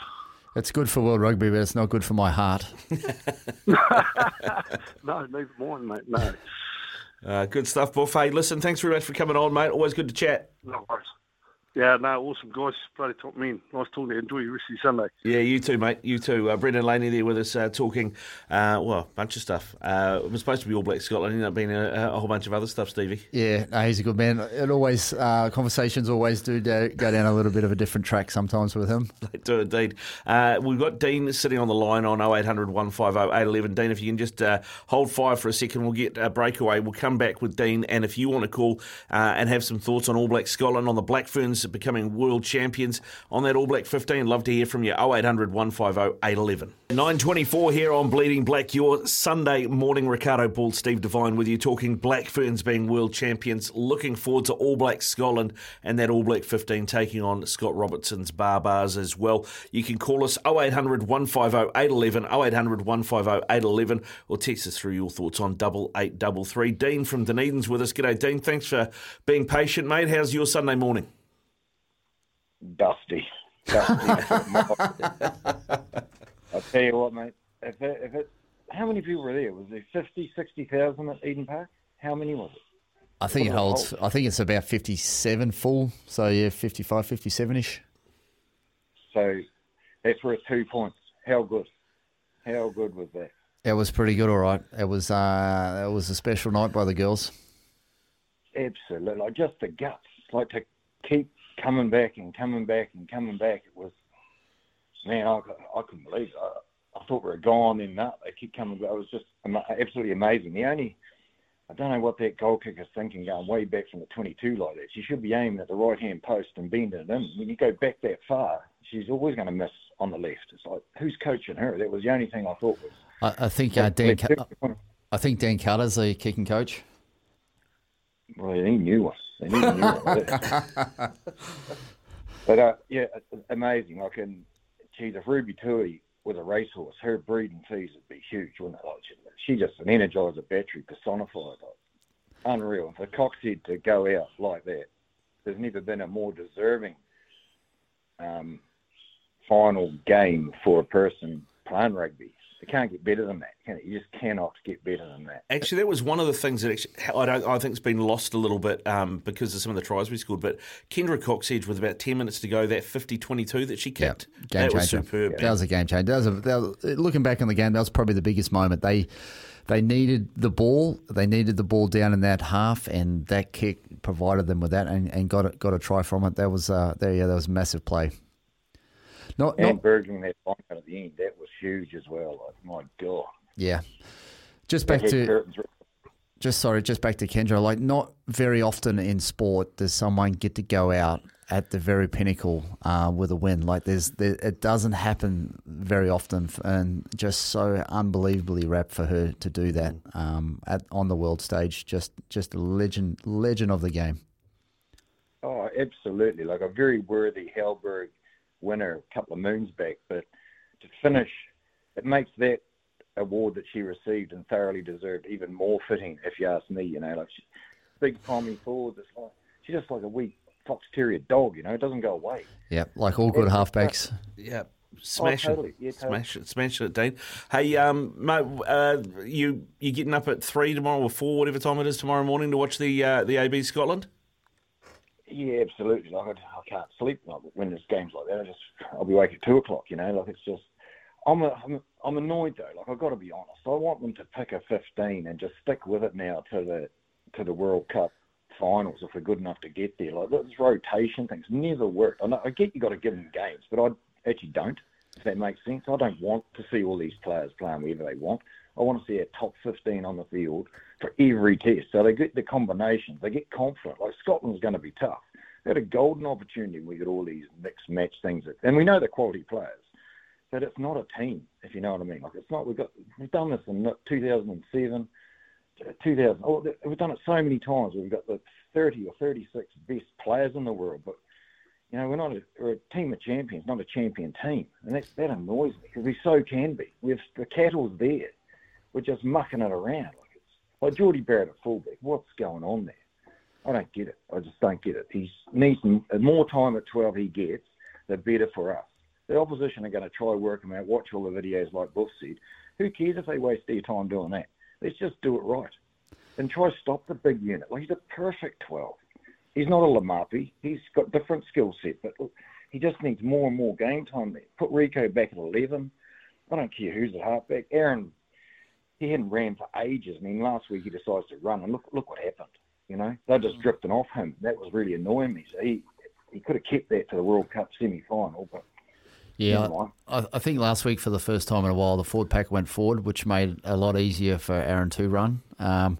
It's good for world rugby, but it's not good for my heart. no, neither mine, mate. No. Uh, good stuff, Buff. Hey, listen, thanks very much for coming on, mate. Always good to chat. No worries. Yeah, no, awesome guys. Bloody top men. Nice talking to you. Enjoy your rest of your Sunday. Yeah, you too, mate. You too. Uh, Brendan Laney there with us uh, talking, uh, well, a bunch of stuff. Uh, it was supposed to be All Black Scotland, ended up being a, a whole bunch of other stuff, Stevie. Yeah, no, he's a good man. It always uh, conversations always do da- go down a little bit of a different track sometimes with him. They do indeed. Uh, we've got Dean sitting on the line on 0800 150 811. Dean, if you can just uh, hold fire for a second, we'll get a breakaway. We'll come back with Dean. And if you want to call uh, and have some thoughts on All Black Scotland, on the Black Ferns becoming world champions, on that All Black 15, love to hear from you. 0800 150 811. 924 here on Bleeding Black, your Sunday morning. Riccardo Ball, Steve Devine with you, talking Black Ferns being world champions. Looking forward to All Black Scotland and that All Black 15 taking on Scott Robertson's Baa-Baas as well. You can call us 0800 150 811, 0800 150 811, or text us through your thoughts on 8833. Dean from Dunedin's with us. G'day, Dean. Thanks for being patient, mate. How's your Sunday morning? Dusty. Dusty. I'll tell you what, mate. If it, if it, how many people were there? Was there 50, 60,000 at Eden Park? how many was it? I think it holds. I think it's about fifty-seven full. So yeah, 55, 57 ish. So that's worth two points. How good? How good was that? It was pretty good. All right. It was. Uh, it was a special night by the girls. Absolutely, like just the guts, like to keep coming back and coming back and coming back. It was, man, I, I couldn't believe it. I, I thought we were gone, then no, they keep coming back. It was just absolutely amazing. The only, I don't know what that goal kicker's thinking going way back from the 22 like that. She should be aiming at the right hand post and bending it in. When you go back that far, she's always going to miss on the left. It's like, who's coaching her? That was the only thing I thought was. I, I think uh, Dan. I think Dan Carter's the kicking coach. Well, they knew new ones. They need a new one. but uh, yeah, amazing. Like, and geez, if Ruby Tui was a racehorse, her breeding fees would be huge, wouldn't it? Like, she, she just an energizer battery personified. Like, unreal. For Cocksedge to go out like that, there's never been a more deserving um, final game for a person playing rugby. It can't get better than that. Can it? You just cannot get better than that. Actually, that was one of the things that actually, I don't. I think it's been lost a little bit um, because of some of the tries we scored. But Kendra Cocksedge, with about ten minutes to go, that 50-22 that she kicked, Game that was changer. superb. That was a game changer. That was a, that was, looking back on the game, that was probably the biggest moment. They they needed the ball. They needed the ball down in that half, and that kick provided them with that, and, and got a, got a try from it. That was uh, there. Yeah, that was massive play. Not, and not burgling out at the end, that was huge as well. Like, my God. yeah. Just back to curtains just sorry, just back to Kendra. Like, not very often in sport does someone get to go out at the very pinnacle uh, with a win. Like, there's, there, it doesn't happen very often, and just so unbelievably rapt for her to do that um, at on the world stage. Just, just a legend, legend of the game. Oh, absolutely. Like a very worthy Halberg winner a couple of moons back. But to finish, it makes that award that she received and thoroughly deserved even more fitting, if you ask me. You know, like she, big timing forward. It's like, she's just like a weak fox terrier dog. You know, it doesn't go away. Yeah, like all good halfbacks. Yeah. Smash Oh, totally. it, Yeah, totally. smash it, smash it, Dean. Hey, um, mate, uh, you you getting up at three tomorrow or four, whatever time it is tomorrow morning to watch the uh, the AB Scotland? Yeah, absolutely. Like I, I can't sleep like, when there's games like that. I just I'll be awake at two o'clock. You know, like it's just I'm a, I'm I'm annoyed though. Like I've got to be honest. I want them to pick a 15 and just stick with it now to the to the World Cup finals if we're good enough to get there. Like this rotation thing's never worked. I know I get you got to give them games, but I actually don't. If that makes sense, I don't want to see all these players playing wherever they want. I want to see a top 15 on the field for every test. So they get the combinations, they get confident. Like Scotland's going to be tough. They had a golden opportunity we get all these mixed match things, and we know they're quality players, but it's not a team, if you know what I mean. Like it's not. We've got we've done this in 2007, 2000. Oh, we've done it so many times. We've got the 30 or 36 best players in the world, but you know, we're not a, we're a team of champions, not a champion team, and that that annoys me because we so can be. We've the cattle's there, we're just mucking it around. Like Jordie Barrett at fullback. What's going on there? I don't get it. I just don't get it. He needs more time at 12 he gets, the better for us. The opposition are going to try work him out, watch all the videos like Buff said. Who cares if they waste their time doing that? Let's just do it right and try stop the big unit. Well, he's a perfect 12. He's not a Laumape. He's got different skill set, but look, he just needs more and more game time there. Put Rieko back at 11. I don't care who's at halfback. Aaron, he hadn't ran for ages. I mean, last week he decides to run, and look, look what happened. You know, they're just drifting off him. That was really annoying me. So he, he could have kept that to the World Cup semi-final, but Yeah, I, I think last week for the first time in a while, the Ford pack went forward, which made it a lot easier for Aaron to run. Um,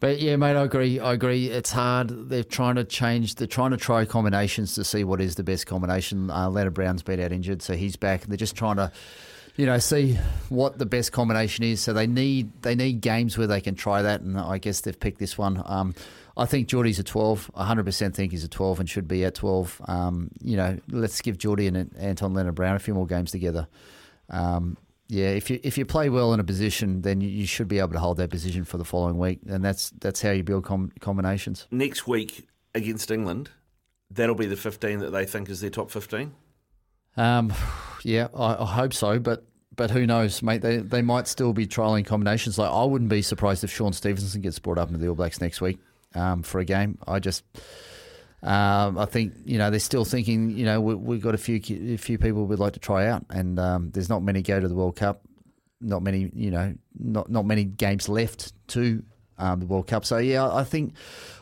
but yeah, mate, I agree. I agree. It's hard. They're trying to change. They're trying to try combinations to see what is the best combination. Uh, Lienert-Brown's been out injured, so he's back. They're just trying to, you know, see what the best combination is. So they need they need games where they can try that, and I guess they've picked this one. Um, I think Jordie's a 12. 100% think he's a 12 and should be at 12. Um, you know, let's give Jordie and Anton Lienert-Brown a few more games together. Um, yeah, if you if you play well in a position, then you, should be able to hold that position for the following week, and that's that's how you build com- combinations. Next week against England, that'll be the 15 that they think is their top 15. Um, yeah, I, I hope so, but but who knows, mate? They they might still be trialing combinations. Like I wouldn't be surprised if Shaun Stevenson gets brought up into the All Blacks next week um, for a game. I just. Um, I think you know they're still thinking. You know we, we've got a few a few people we'd like to try out, and um, there's not many go to the World Cup. Not many, you know, not not many games left to um, the World Cup. So yeah, I think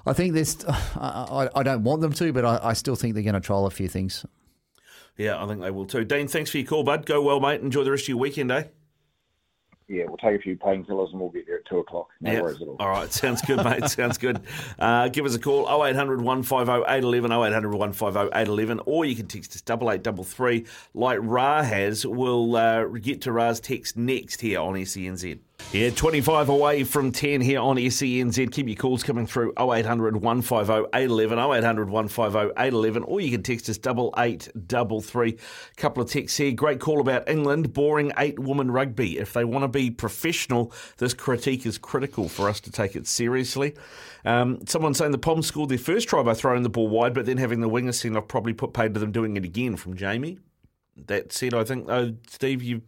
I think there's. I, I, I don't want them to, but I, I still think they're going to trial a few things. Yeah, I think they will too. Dean, thanks for your call, bud. Go well, mate. Enjoy the rest of your weekend, eh? Yeah, we'll take a few painkillers and we'll get there at two o'clock. No worries at all. All right, sounds good, mate. sounds good. Uh, give us a call 0800 150 811, 0800 150 811, or you can text us 8833 like Ra has. We'll uh, get to Ra's text next here on SENZ. Yeah, 25 away from 10 here on SENZ. Keep your calls coming through 0800 150 811, 0800 150 811, or you can text us 8833. Couple of texts here. Great call about England, boring eight woman rugby. If they want to be professional, this critique is critical for us to take it seriously. Um, someone saying the Poms scored their first try by throwing the ball wide, but then having the winger send off probably put paid to them doing it again from Jamie. That said, I think, though, Steve, you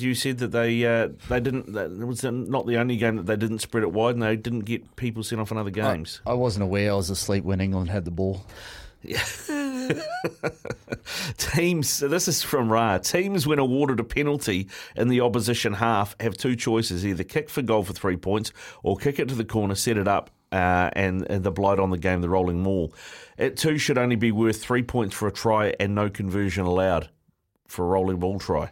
you said that they uh, they didn't. That it was not the only game that they didn't spread it wide, and they didn't get people sent off in other games. I wasn't aware I was asleep when England had the ball. Teams, so this is from Ra. Teams, when awarded a penalty in the opposition half, have two choices: either kick for goal for three points, or kick it to the corner, set it up, uh, and, and the blight on the game, the rolling maul. It too should only be worth three points for a try and no conversion allowed for a rolling maul try.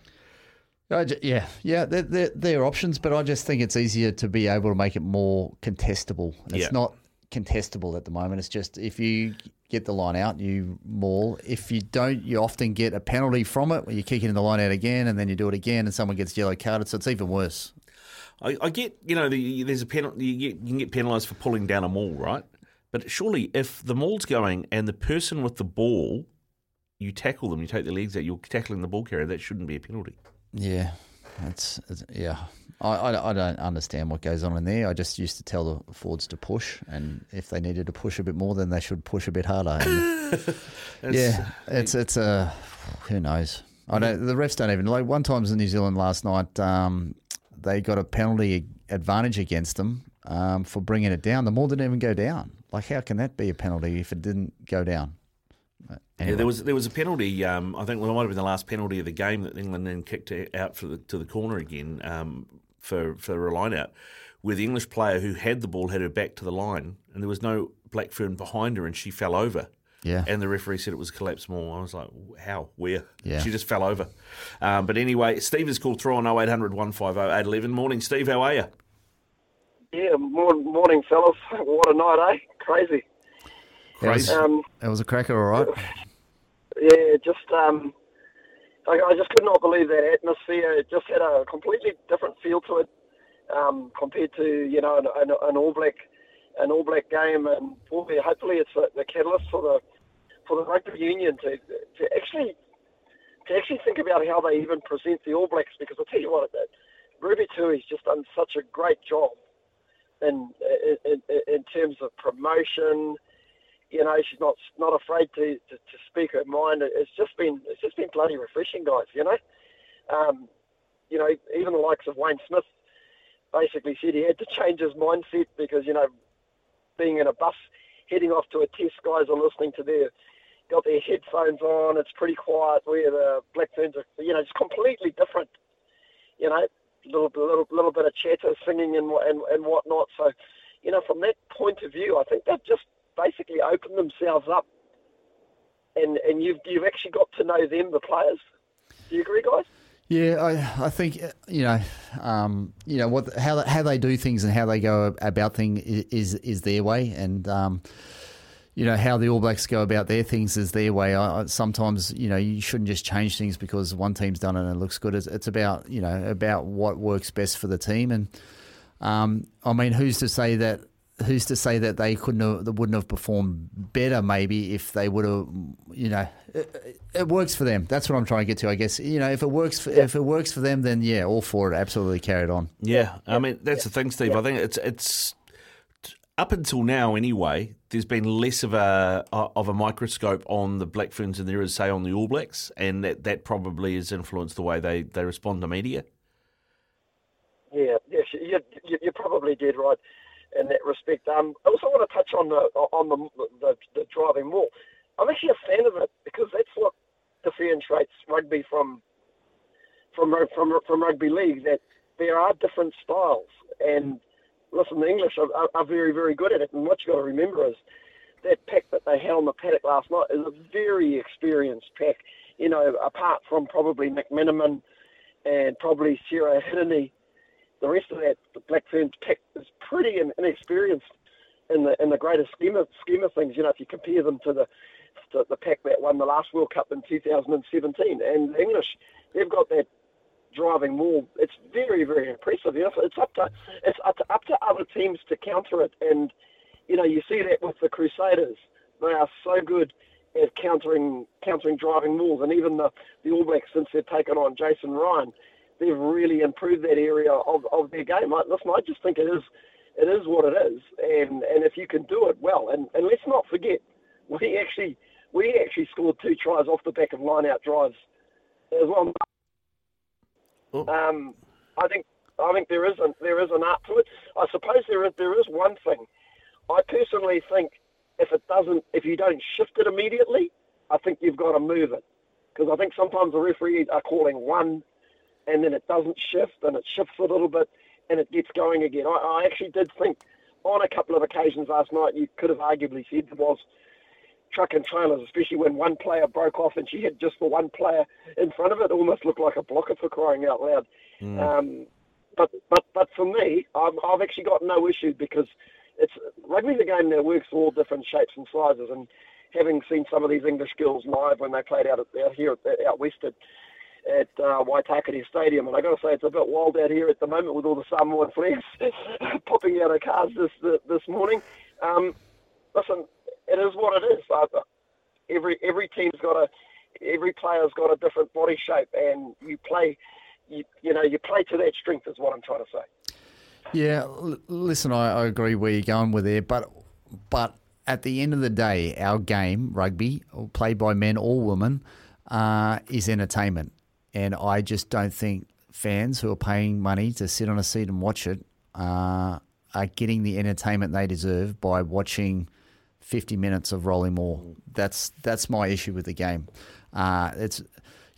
I ju- yeah, yeah, they're, they're, they're options, but I just think it's easier to be able to make it more contestable. It's Yeah. not contestable at the moment. It's just if you get the line out, you maul. If you don't, you often get a penalty from it where you kick it in the line out again and then you do it again and someone gets yellow carded. So it's even worse. I, I get, you know, the, there's a penalty. You, you can get penalised for pulling down a maul, right? But surely, if the maul's going and the person with the ball, you tackle them, you take their legs out, you're tackling the ball carrier. That shouldn't be a penalty. Yeah, it's, it's yeah. I, I, I don't understand what goes on in there. I just used to tell the Fords to push, and if they needed to push a bit more, then they should push a bit harder. And, yeah, it's it's a who knows. I don't. The refs don't even like. One times in New Zealand last night, um, they got a penalty advantage against them um, for bringing it down. The maul didn't even go down. Like, how can that be a penalty if it didn't go down? Yeah, there was there was a penalty. Um, I think well, it might have been the last penalty of the game that England then kicked out for the, to the corner again um, for for a line out, where the English player who had the ball had her back to the line, and there was no Blackfern behind her, and she fell over. Yeah. And the referee said it was a collapse maul. I was like, how? Where? Yeah. She just fell over. Um, but anyway, Steve has called through on 0800 150 811. Morning, Steve. How are you? Yeah, morning, morning, fellas. What a night, eh? Crazy. It was, Um, it was a cracker, all right. Yeah, just um, I, I just could not believe that atmosphere. It just had a completely different feel to it um, compared to you know an, an, an All Black an All Black game, and boy, hopefully it's the, the catalyst for the for the rugby union to to actually to actually think about how they even present the All Blacks. Because I'll tell you what, that Ruby Tui's just done such a great job in in, in, in terms of promotion you know, she's not not afraid to, to, to speak her mind. It's just been it's just been bloody refreshing, guys. You know, um, you know, even the likes of Wayne Smith basically said he had to change his mindset because you know, being in a bus heading off to a test, guys are listening to their got their headphones on. It's pretty quiet where the Black Ferns are. You know, it's completely different. You know, little little little bit of chatter, singing and and and whatnot. So, you know, from that point of view, I think they've just basically opened themselves up, and and you've you've actually got to know them, the players. Do you agree, guys? Yeah, I, I think you know, um, you know what how how they do things and how they go about things is is their way, and um, you know how the All Blacks go about their things is their way. I- sometimes you know you shouldn't just change things because one team's done it and it looks good. It's, it's about you know about what works best for the team, and um, I mean, who's to say that? Who's to say that they couldn't have, that wouldn't have performed better maybe if they would have, you know, it, it works for them. That's what I'm trying to get to. I guess you know if it works for, if it works for them, then yeah, all for it. Absolutely carry it on. Yeah, I mean that's the thing, Steve. I think it's it's up until now, anyway, there's been less of a of a microscope on the Black Ferns than there is, say, on the All Blacks, and that, that probably has influenced the way they, they respond to media. Yeah, yes, you, you, you probably did right in that respect. Um, I also want to touch on the on the, the, the driving maul. I'm actually a fan of it because that's what differentiates rugby from from from from rugby league. That there are different styles, and listen, the English are, are, are very very good at it. And what you got to remember is that pack that they had on the paddock last night is a very experienced pack. You know, apart from probably McMenamin and probably Sarah Hirini, the rest of that Black Ferns pack is pretty inexperienced in the in the greater scheme of scheme of things. You know, if you compare them to the to the pack that won the last World Cup in 2017, and the English, they've got that driving maul. It's very very impressive. You know, it's up to it's up to, up to other teams to counter it, and you know you see that with the Crusaders. They are so good at countering countering driving mauls, and even the the All Blacks since they've taken on Jason Ryan they've really improved that area of, of their game. I, listen, I just think it is it is what it is, and and if you can do it well, and, and let's not forget, we actually we actually scored two tries off the back of line out drives as well. Oh. Um, I think I think there is an, there is an art to it. I suppose there is there is one thing. I personally think if it doesn't, if you don't shift it immediately, I think you've got to move it because I think sometimes the referees are calling one and then it doesn't shift and it shifts a little bit and it gets going again. I, I actually did think on a couple of occasions last night you could have arguably said there was truck and trailers, especially when one player broke off and she had just the one player in front of it. it almost looked like a blocker for crying out loud. Mm. Um, but but but for me, I've, I've actually got no issue because it's rugby's a game that works all different shapes and sizes. And having seen some of these English girls live when they played out, at, out here at, out west at, at uh, Waitakere Stadium, and I got to say it's a bit wild out here at the moment with all the Samoan flags popping out of cars this this morning. Um, listen, it is what it is. Uh, every every team's got a every player's got a different body shape, and you play. You, you know, you play to that strength is what I'm trying to say. Yeah, l- listen, I, I agree where you're going with there, but but at the end of the day, our game, rugby, played by men or women, uh, is entertainment. And I just don't think fans who are paying money to sit on a seat and watch it uh, are getting the entertainment they deserve by watching 50 minutes of rolling maul. That's that's my issue with the game. Uh, it's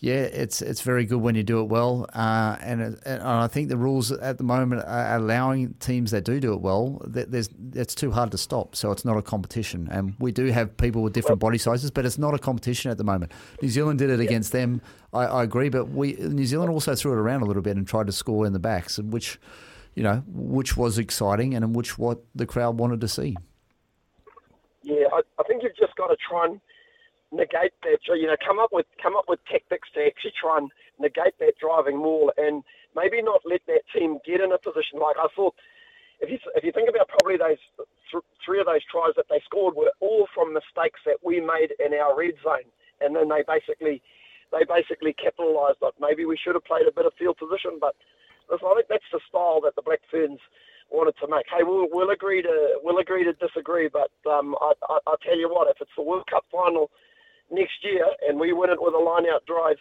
yeah, it's it's very good when you do it well, uh, and, it, and I think the rules at the moment are allowing teams that do do it well. That there's it's too hard to stop, so it's not a competition. And we do have people with different body sizes, but it's not a competition at the moment. New Zealand did it against them, I, I agree, but we New Zealand also threw it around a little bit and tried to score in the backs, which you know which was exciting and which what the crowd wanted to see. Yeah, I, I think you've just got to try and negate that. You know, come up with come up with tactics to actually try and negate that driving maul, and maybe not let that team get in a position like I thought. If you if you think about probably those th- three of those tries that they scored were all from mistakes that we made in our red zone, and then they basically they basically capitalised on. Maybe we should have played a bit of field position, but listen, I think that's the style that the Black Ferns wanted to make. Hey, we'll, we'll agree to we'll agree to disagree, but um, I, I, I tell you what, if it's the World Cup final next year and we win it with a line out drive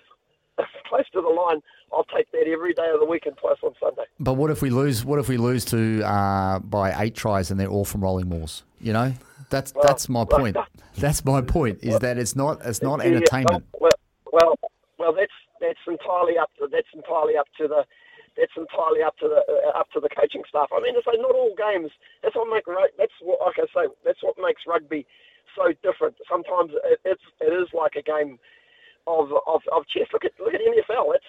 close to the line, I'll take that every day of the week and twice on Sunday. But what if we lose? What if we lose to uh, by eight tries and they're all from rolling mauls? You know, that's Well, that's my point. That's my point. Is that it's not it's not Yeah, entertainment. Well, well, well, that's that's entirely up to that's entirely up to the that's entirely up to the uh, up to the coaching staff. I mean, to say not all games. That's what make that's what like I say. That's what makes rugby so different. Sometimes it, it's it is like a game of of, of chess. Look at look at NFL. It's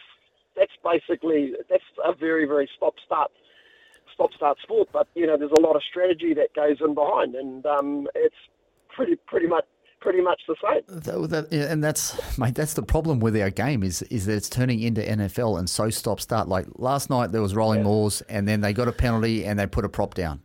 that's basically that's a very very stop start stop start sport. But you know, there's a lot of strategy that goes in behind, and um, it's pretty pretty much pretty much the same. That- that- and that's mate. That's the problem with our game is is that it's turning into NFL and so stop start. Like last night there was rolling mauls, and then they got a penalty and they put a prop down,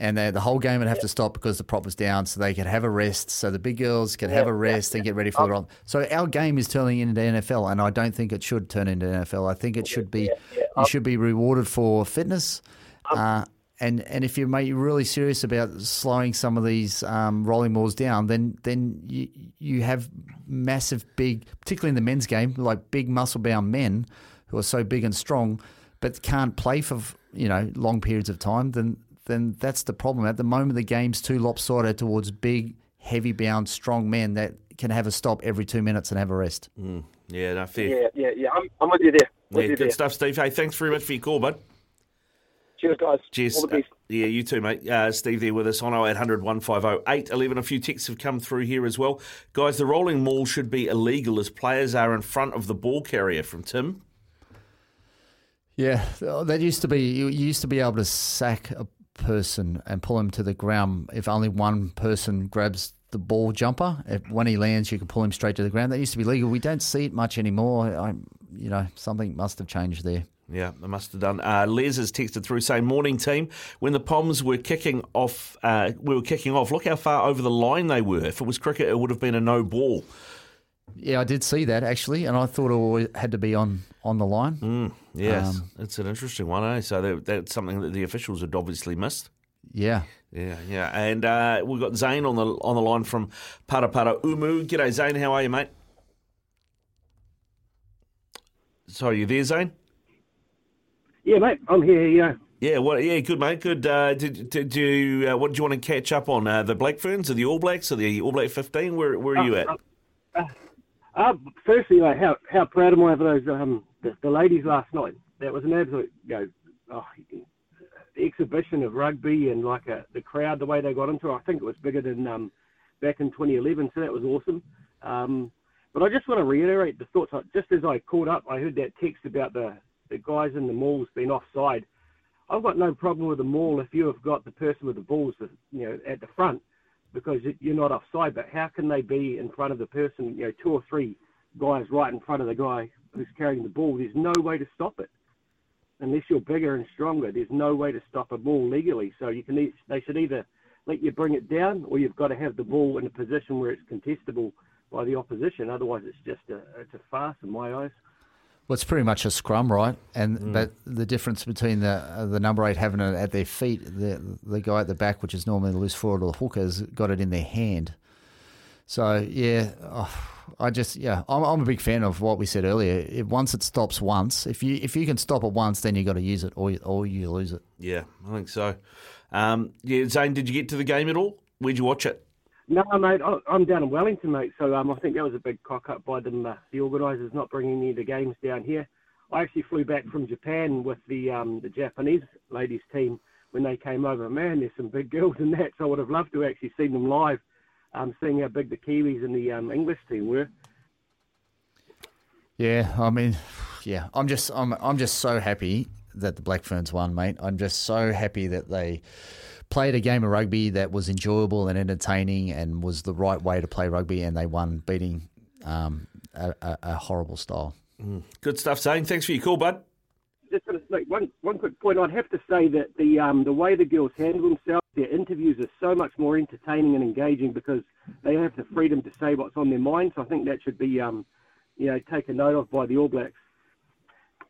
and they, the whole game would have to stop because the prop was down, so they could have a rest, so the big girls could have a rest and get ready for the roll. So our game is turning into NFL, and I don't think it should turn into NFL. I think it should be you should be rewarded for fitness. Uh, and and if you're mate, you're really serious about slowing some of these um, rolling mauls down, then then you you have massive big, particularly in the men's game, like big muscle bound men who are so big and strong, but can't play for you know long periods of time. Then then that's the problem. At the moment, the game's too lopsided towards big, heavy bound, strong men that can have a stop every two minutes and have a rest. Mm, yeah, no, fair. Yeah, yeah, yeah. I'm, I'm with you there. With Yeah, you good there. stuff, Steve. Hey, thanks very much for your call, bud. Cheers, guys. Cheers. All the best. Uh, yeah, you too, mate. Uh, Steve there with us on 0800 150 811. A few texts have come through here as well. Guys, the rolling maul should be illegal as players are in front of the ball carrier from Tim. Yeah, that used to be. You you used to be able to sack a person and pull him to the ground if only one person grabs the ball jumper. If, when he lands, you can pull him straight to the ground. That used to be legal. We don't see it much anymore. I, you know, something must have changed there. Yeah, they must have done. Uh, Les has texted through saying, "Morning team. When the Poms were kicking off, uh, we were kicking off. Look how far over the line they were. If it was cricket, it would have been a no ball." Yeah, I did see that actually, and I thought it had to be on on the line. Mm, yes, Um, it's an interesting one, eh? So that, that's something that the officials had obviously missed. Yeah. Yeah, yeah, and uh, we've got Zane on the on the line from Paraparaumu. G'day, Zane. How are you, mate? Sorry, you there, Zane? Yeah, mate, I'm here. Yeah. Yeah, what? Yeah, good, mate. Good. Uh, did, did you? Uh, what did you want to catch up on? Uh, the Black Ferns or the All Blacks or the All Black Fifteen? Where Where are you at? Uh, firstly, like, how how proud am I of those um the, the ladies last night? That was an absolute you know, oh, exhibition of rugby and like uh the crowd, the way they got into it. I think it was bigger than um back in 2011, so that was awesome. Um, but I just want to reiterate the thoughts. Just as I caught up, I heard that text about the the guys in the mauls being offside. I've got no problem with the maul if you have got the person with the balls, you know, at the front, because you're not offside. But how can they be in front of the person, you know, two or three guys right in front of the guy who's carrying the ball? There's no way to stop it unless you're bigger and stronger. There's no way to stop a ball legally. So you can they should either let you bring it down, or you've got to have the ball in a position where it's contestable by the opposition. Otherwise, it's just a it's a farce in my eyes. Well, it's pretty much a scrum, right? And but the difference between the uh, the number eight having it at their feet, the the guy at the back, which is normally the loose forward or the hooker, has got it in their hand. So yeah, oh, I just yeah, I'm, I'm a big fan of what we said earlier. If once it stops once, if you if you can stop it once, then you got to use it, or you, or you lose it. Yeah, I think so. Um, yeah, Zane, did you get to the game at all? Where'd you watch it? No, mate, I- I'm down in Wellington, mate. So um, I think that was a big cock up by them, uh, the organisers not bringing any of the games down here. I actually flew back from Japan with the um, the Japanese ladies team when they came over. Man, there's some big girls in that. So I would have loved to have actually seen them live, um, seeing how big the Kiwis and the um, English team were. Yeah, I mean, yeah, I'm just I'm I'm just so happy that the Black Ferns won, mate. I'm just so happy that they played a game of rugby that was enjoyable and entertaining and was the right way to play rugby, and they won, beating um, a, a, a horrible style. Mm. Good stuff, Zane. Thanks for your call, bud. Just gonna make one one quick point. I'd have to say that the um, the way the girls handle themselves, their interviews are so much more entertaining and engaging because they have the freedom to say what's on their mind. So I think that should be um, you know taken note of by the All Blacks.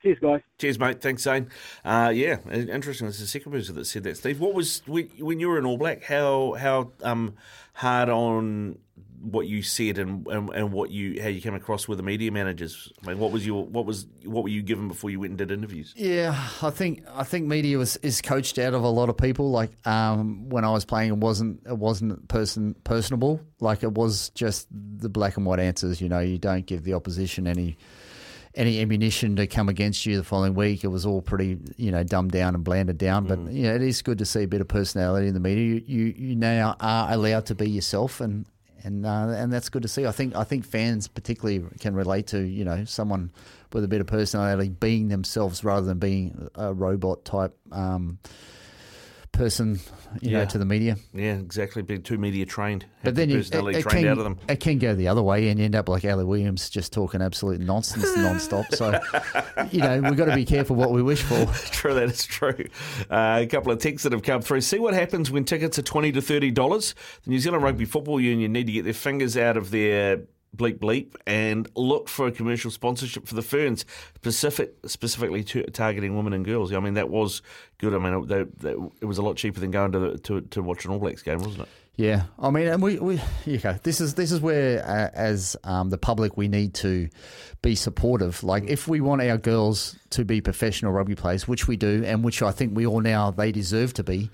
Cheers, guys. Cheers, mate. Thanks, Zane. Uh, yeah, interesting. It's the second person that said that. Steve, what was when you were an All Black? How how um, hard on what you said and, and and what you how you came across with the media managers? I mean, what was your what was what were you given before you went and did interviews? Yeah, I think I think media was is coached out of a lot of people. Like um, when I was playing, it wasn't it wasn't person personable. Like it was just the black and white answers. You know, you don't give the opposition any any ammunition to come against you the following week. It was all pretty, you know, dumbed down and blanded down. But you know, it is good to see a bit of personality in the media. You you, you now are allowed to be yourself, and and uh, and that's good to see. I think I think fans particularly can relate to you know someone with a bit of personality being themselves rather than being a robot type um, person, you know, to the media. Yeah, exactly. Being too media trained, But then you, personality it, it trained can, out of them. it can go the other way, and you end up like Ali Williams, just talking absolute nonsense nonstop. So, you know, we've got to be careful what we wish for. true, that is true. Uh, a couple of texts that have come through. See what happens when tickets are twenty to thirty dollars. The New Zealand Rugby Football Union need to get their fingers out of their bleep bleep and look for a commercial sponsorship for the Ferns, specific, specifically to, targeting women and girls. I mean, that was good. I mean, they, they, it was a lot cheaper than going to, the, to to watch an All Blacks game, wasn't it? Yeah, I mean, and we, we okay. This is this is where, uh, as um, the public, we need to be supportive. Like, if we want our girls to be professional rugby players, which we do, and which I think we all now they deserve to be,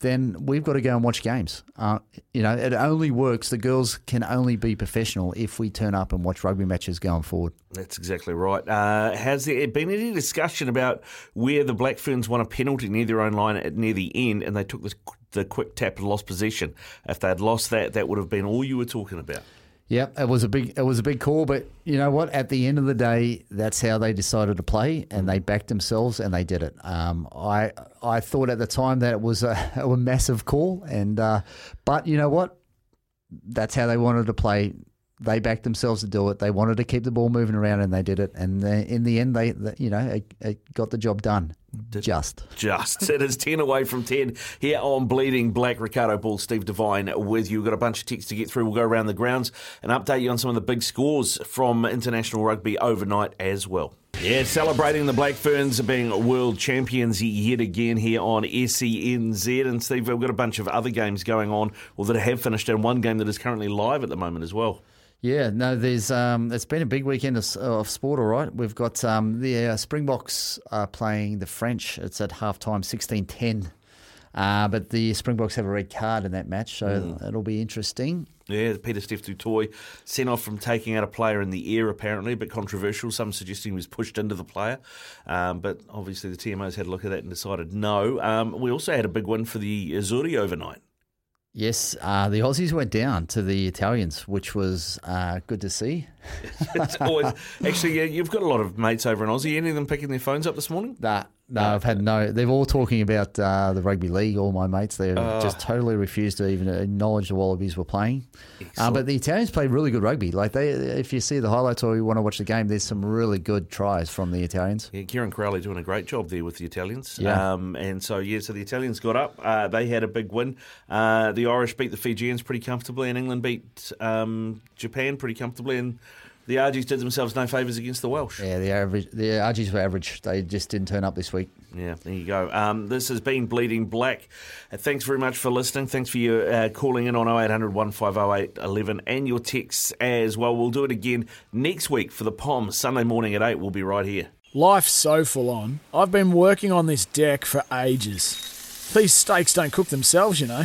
then we've got to go and watch games. Uh, you know, it only works. The girls can only be professional if we turn up and watch rugby matches going forward. That's exactly right. Uh, has there been any discussion about where the Black Ferns won a penalty near their own line at near the end, and they took the, the quick tap and lost possession? If they had lost that, that would have been all you were talking about. Yep, it was a big it was a big call, but you know what? At the end of the day, that's how they decided to play, and they backed themselves, and they did it. Um, I I thought at the time that it was a, a massive call, and uh, but you know what? That's how they wanted to play. They backed themselves to do it. They wanted to keep the ball moving around, and they did it. And they, in the end, they, they you know it, it got the job done. Just. Just. It is 10 away from 10 here on Bleeding Black. Riccardo Ball, Steve Devine with you. We've got a bunch of texts to get through. We'll go around the grounds and update you on some of the big scores from international rugby overnight as well. Yeah, celebrating the Black Ferns being world champions yet again here on SENZ. And Steve, we've got a bunch of other games going on, or that have finished, and one game that is currently live at the moment as well. Yeah, no, there's um, it's been a big weekend of, of sport. All right, we've got um, the uh, Springboks are playing the French. It's at halftime, sixteen ten. Uh, but the Springboks have a red card in that match, so Mm. it'll be interesting. Yeah, Pieter-Steph du Toit sent off from taking out a player in the air, apparently, but controversial. Some suggesting he was pushed into the player. Um, but obviously, the TMO's had a look at that and decided no. Um, we also had a big win for the Azzurri overnight. Yes, uh, the Aussies went down to the Italians, which was uh, good to see. it's always actually yeah, you've got a lot of mates over in Aussie. Any of them picking their phones up this morning? Nah, no, I've had no. They're all talking about uh, the rugby league. All my mates, they Oh. just totally refused to even acknowledge the Wallabies were playing. Uh, but the Italians played really good rugby. Like they, if you see the highlights or you want to watch the game, there's some really good tries from the Italians. Yeah, Kieran Crowley doing a great job there with the Italians. Yeah. Um, and so, yeah, so the Italians got up. Uh, they had a big win. Uh, the Irish beat the Fijians pretty comfortably, and England beat um, Japan pretty comfortably. And the Argies did themselves no favours against the Welsh. Yeah, the average, the Argies were average. They just didn't turn up this week. Yeah, there you go. Um, this has been Bleeding Black. Uh, thanks very much for listening. Thanks for your uh, calling in on 0800 150 11 and your texts as well. We'll do it again next week for the POM. Sunday morning at 8. We'll be right here. Life's so full on. I've been working on this deck for ages. These steaks don't cook themselves, you know.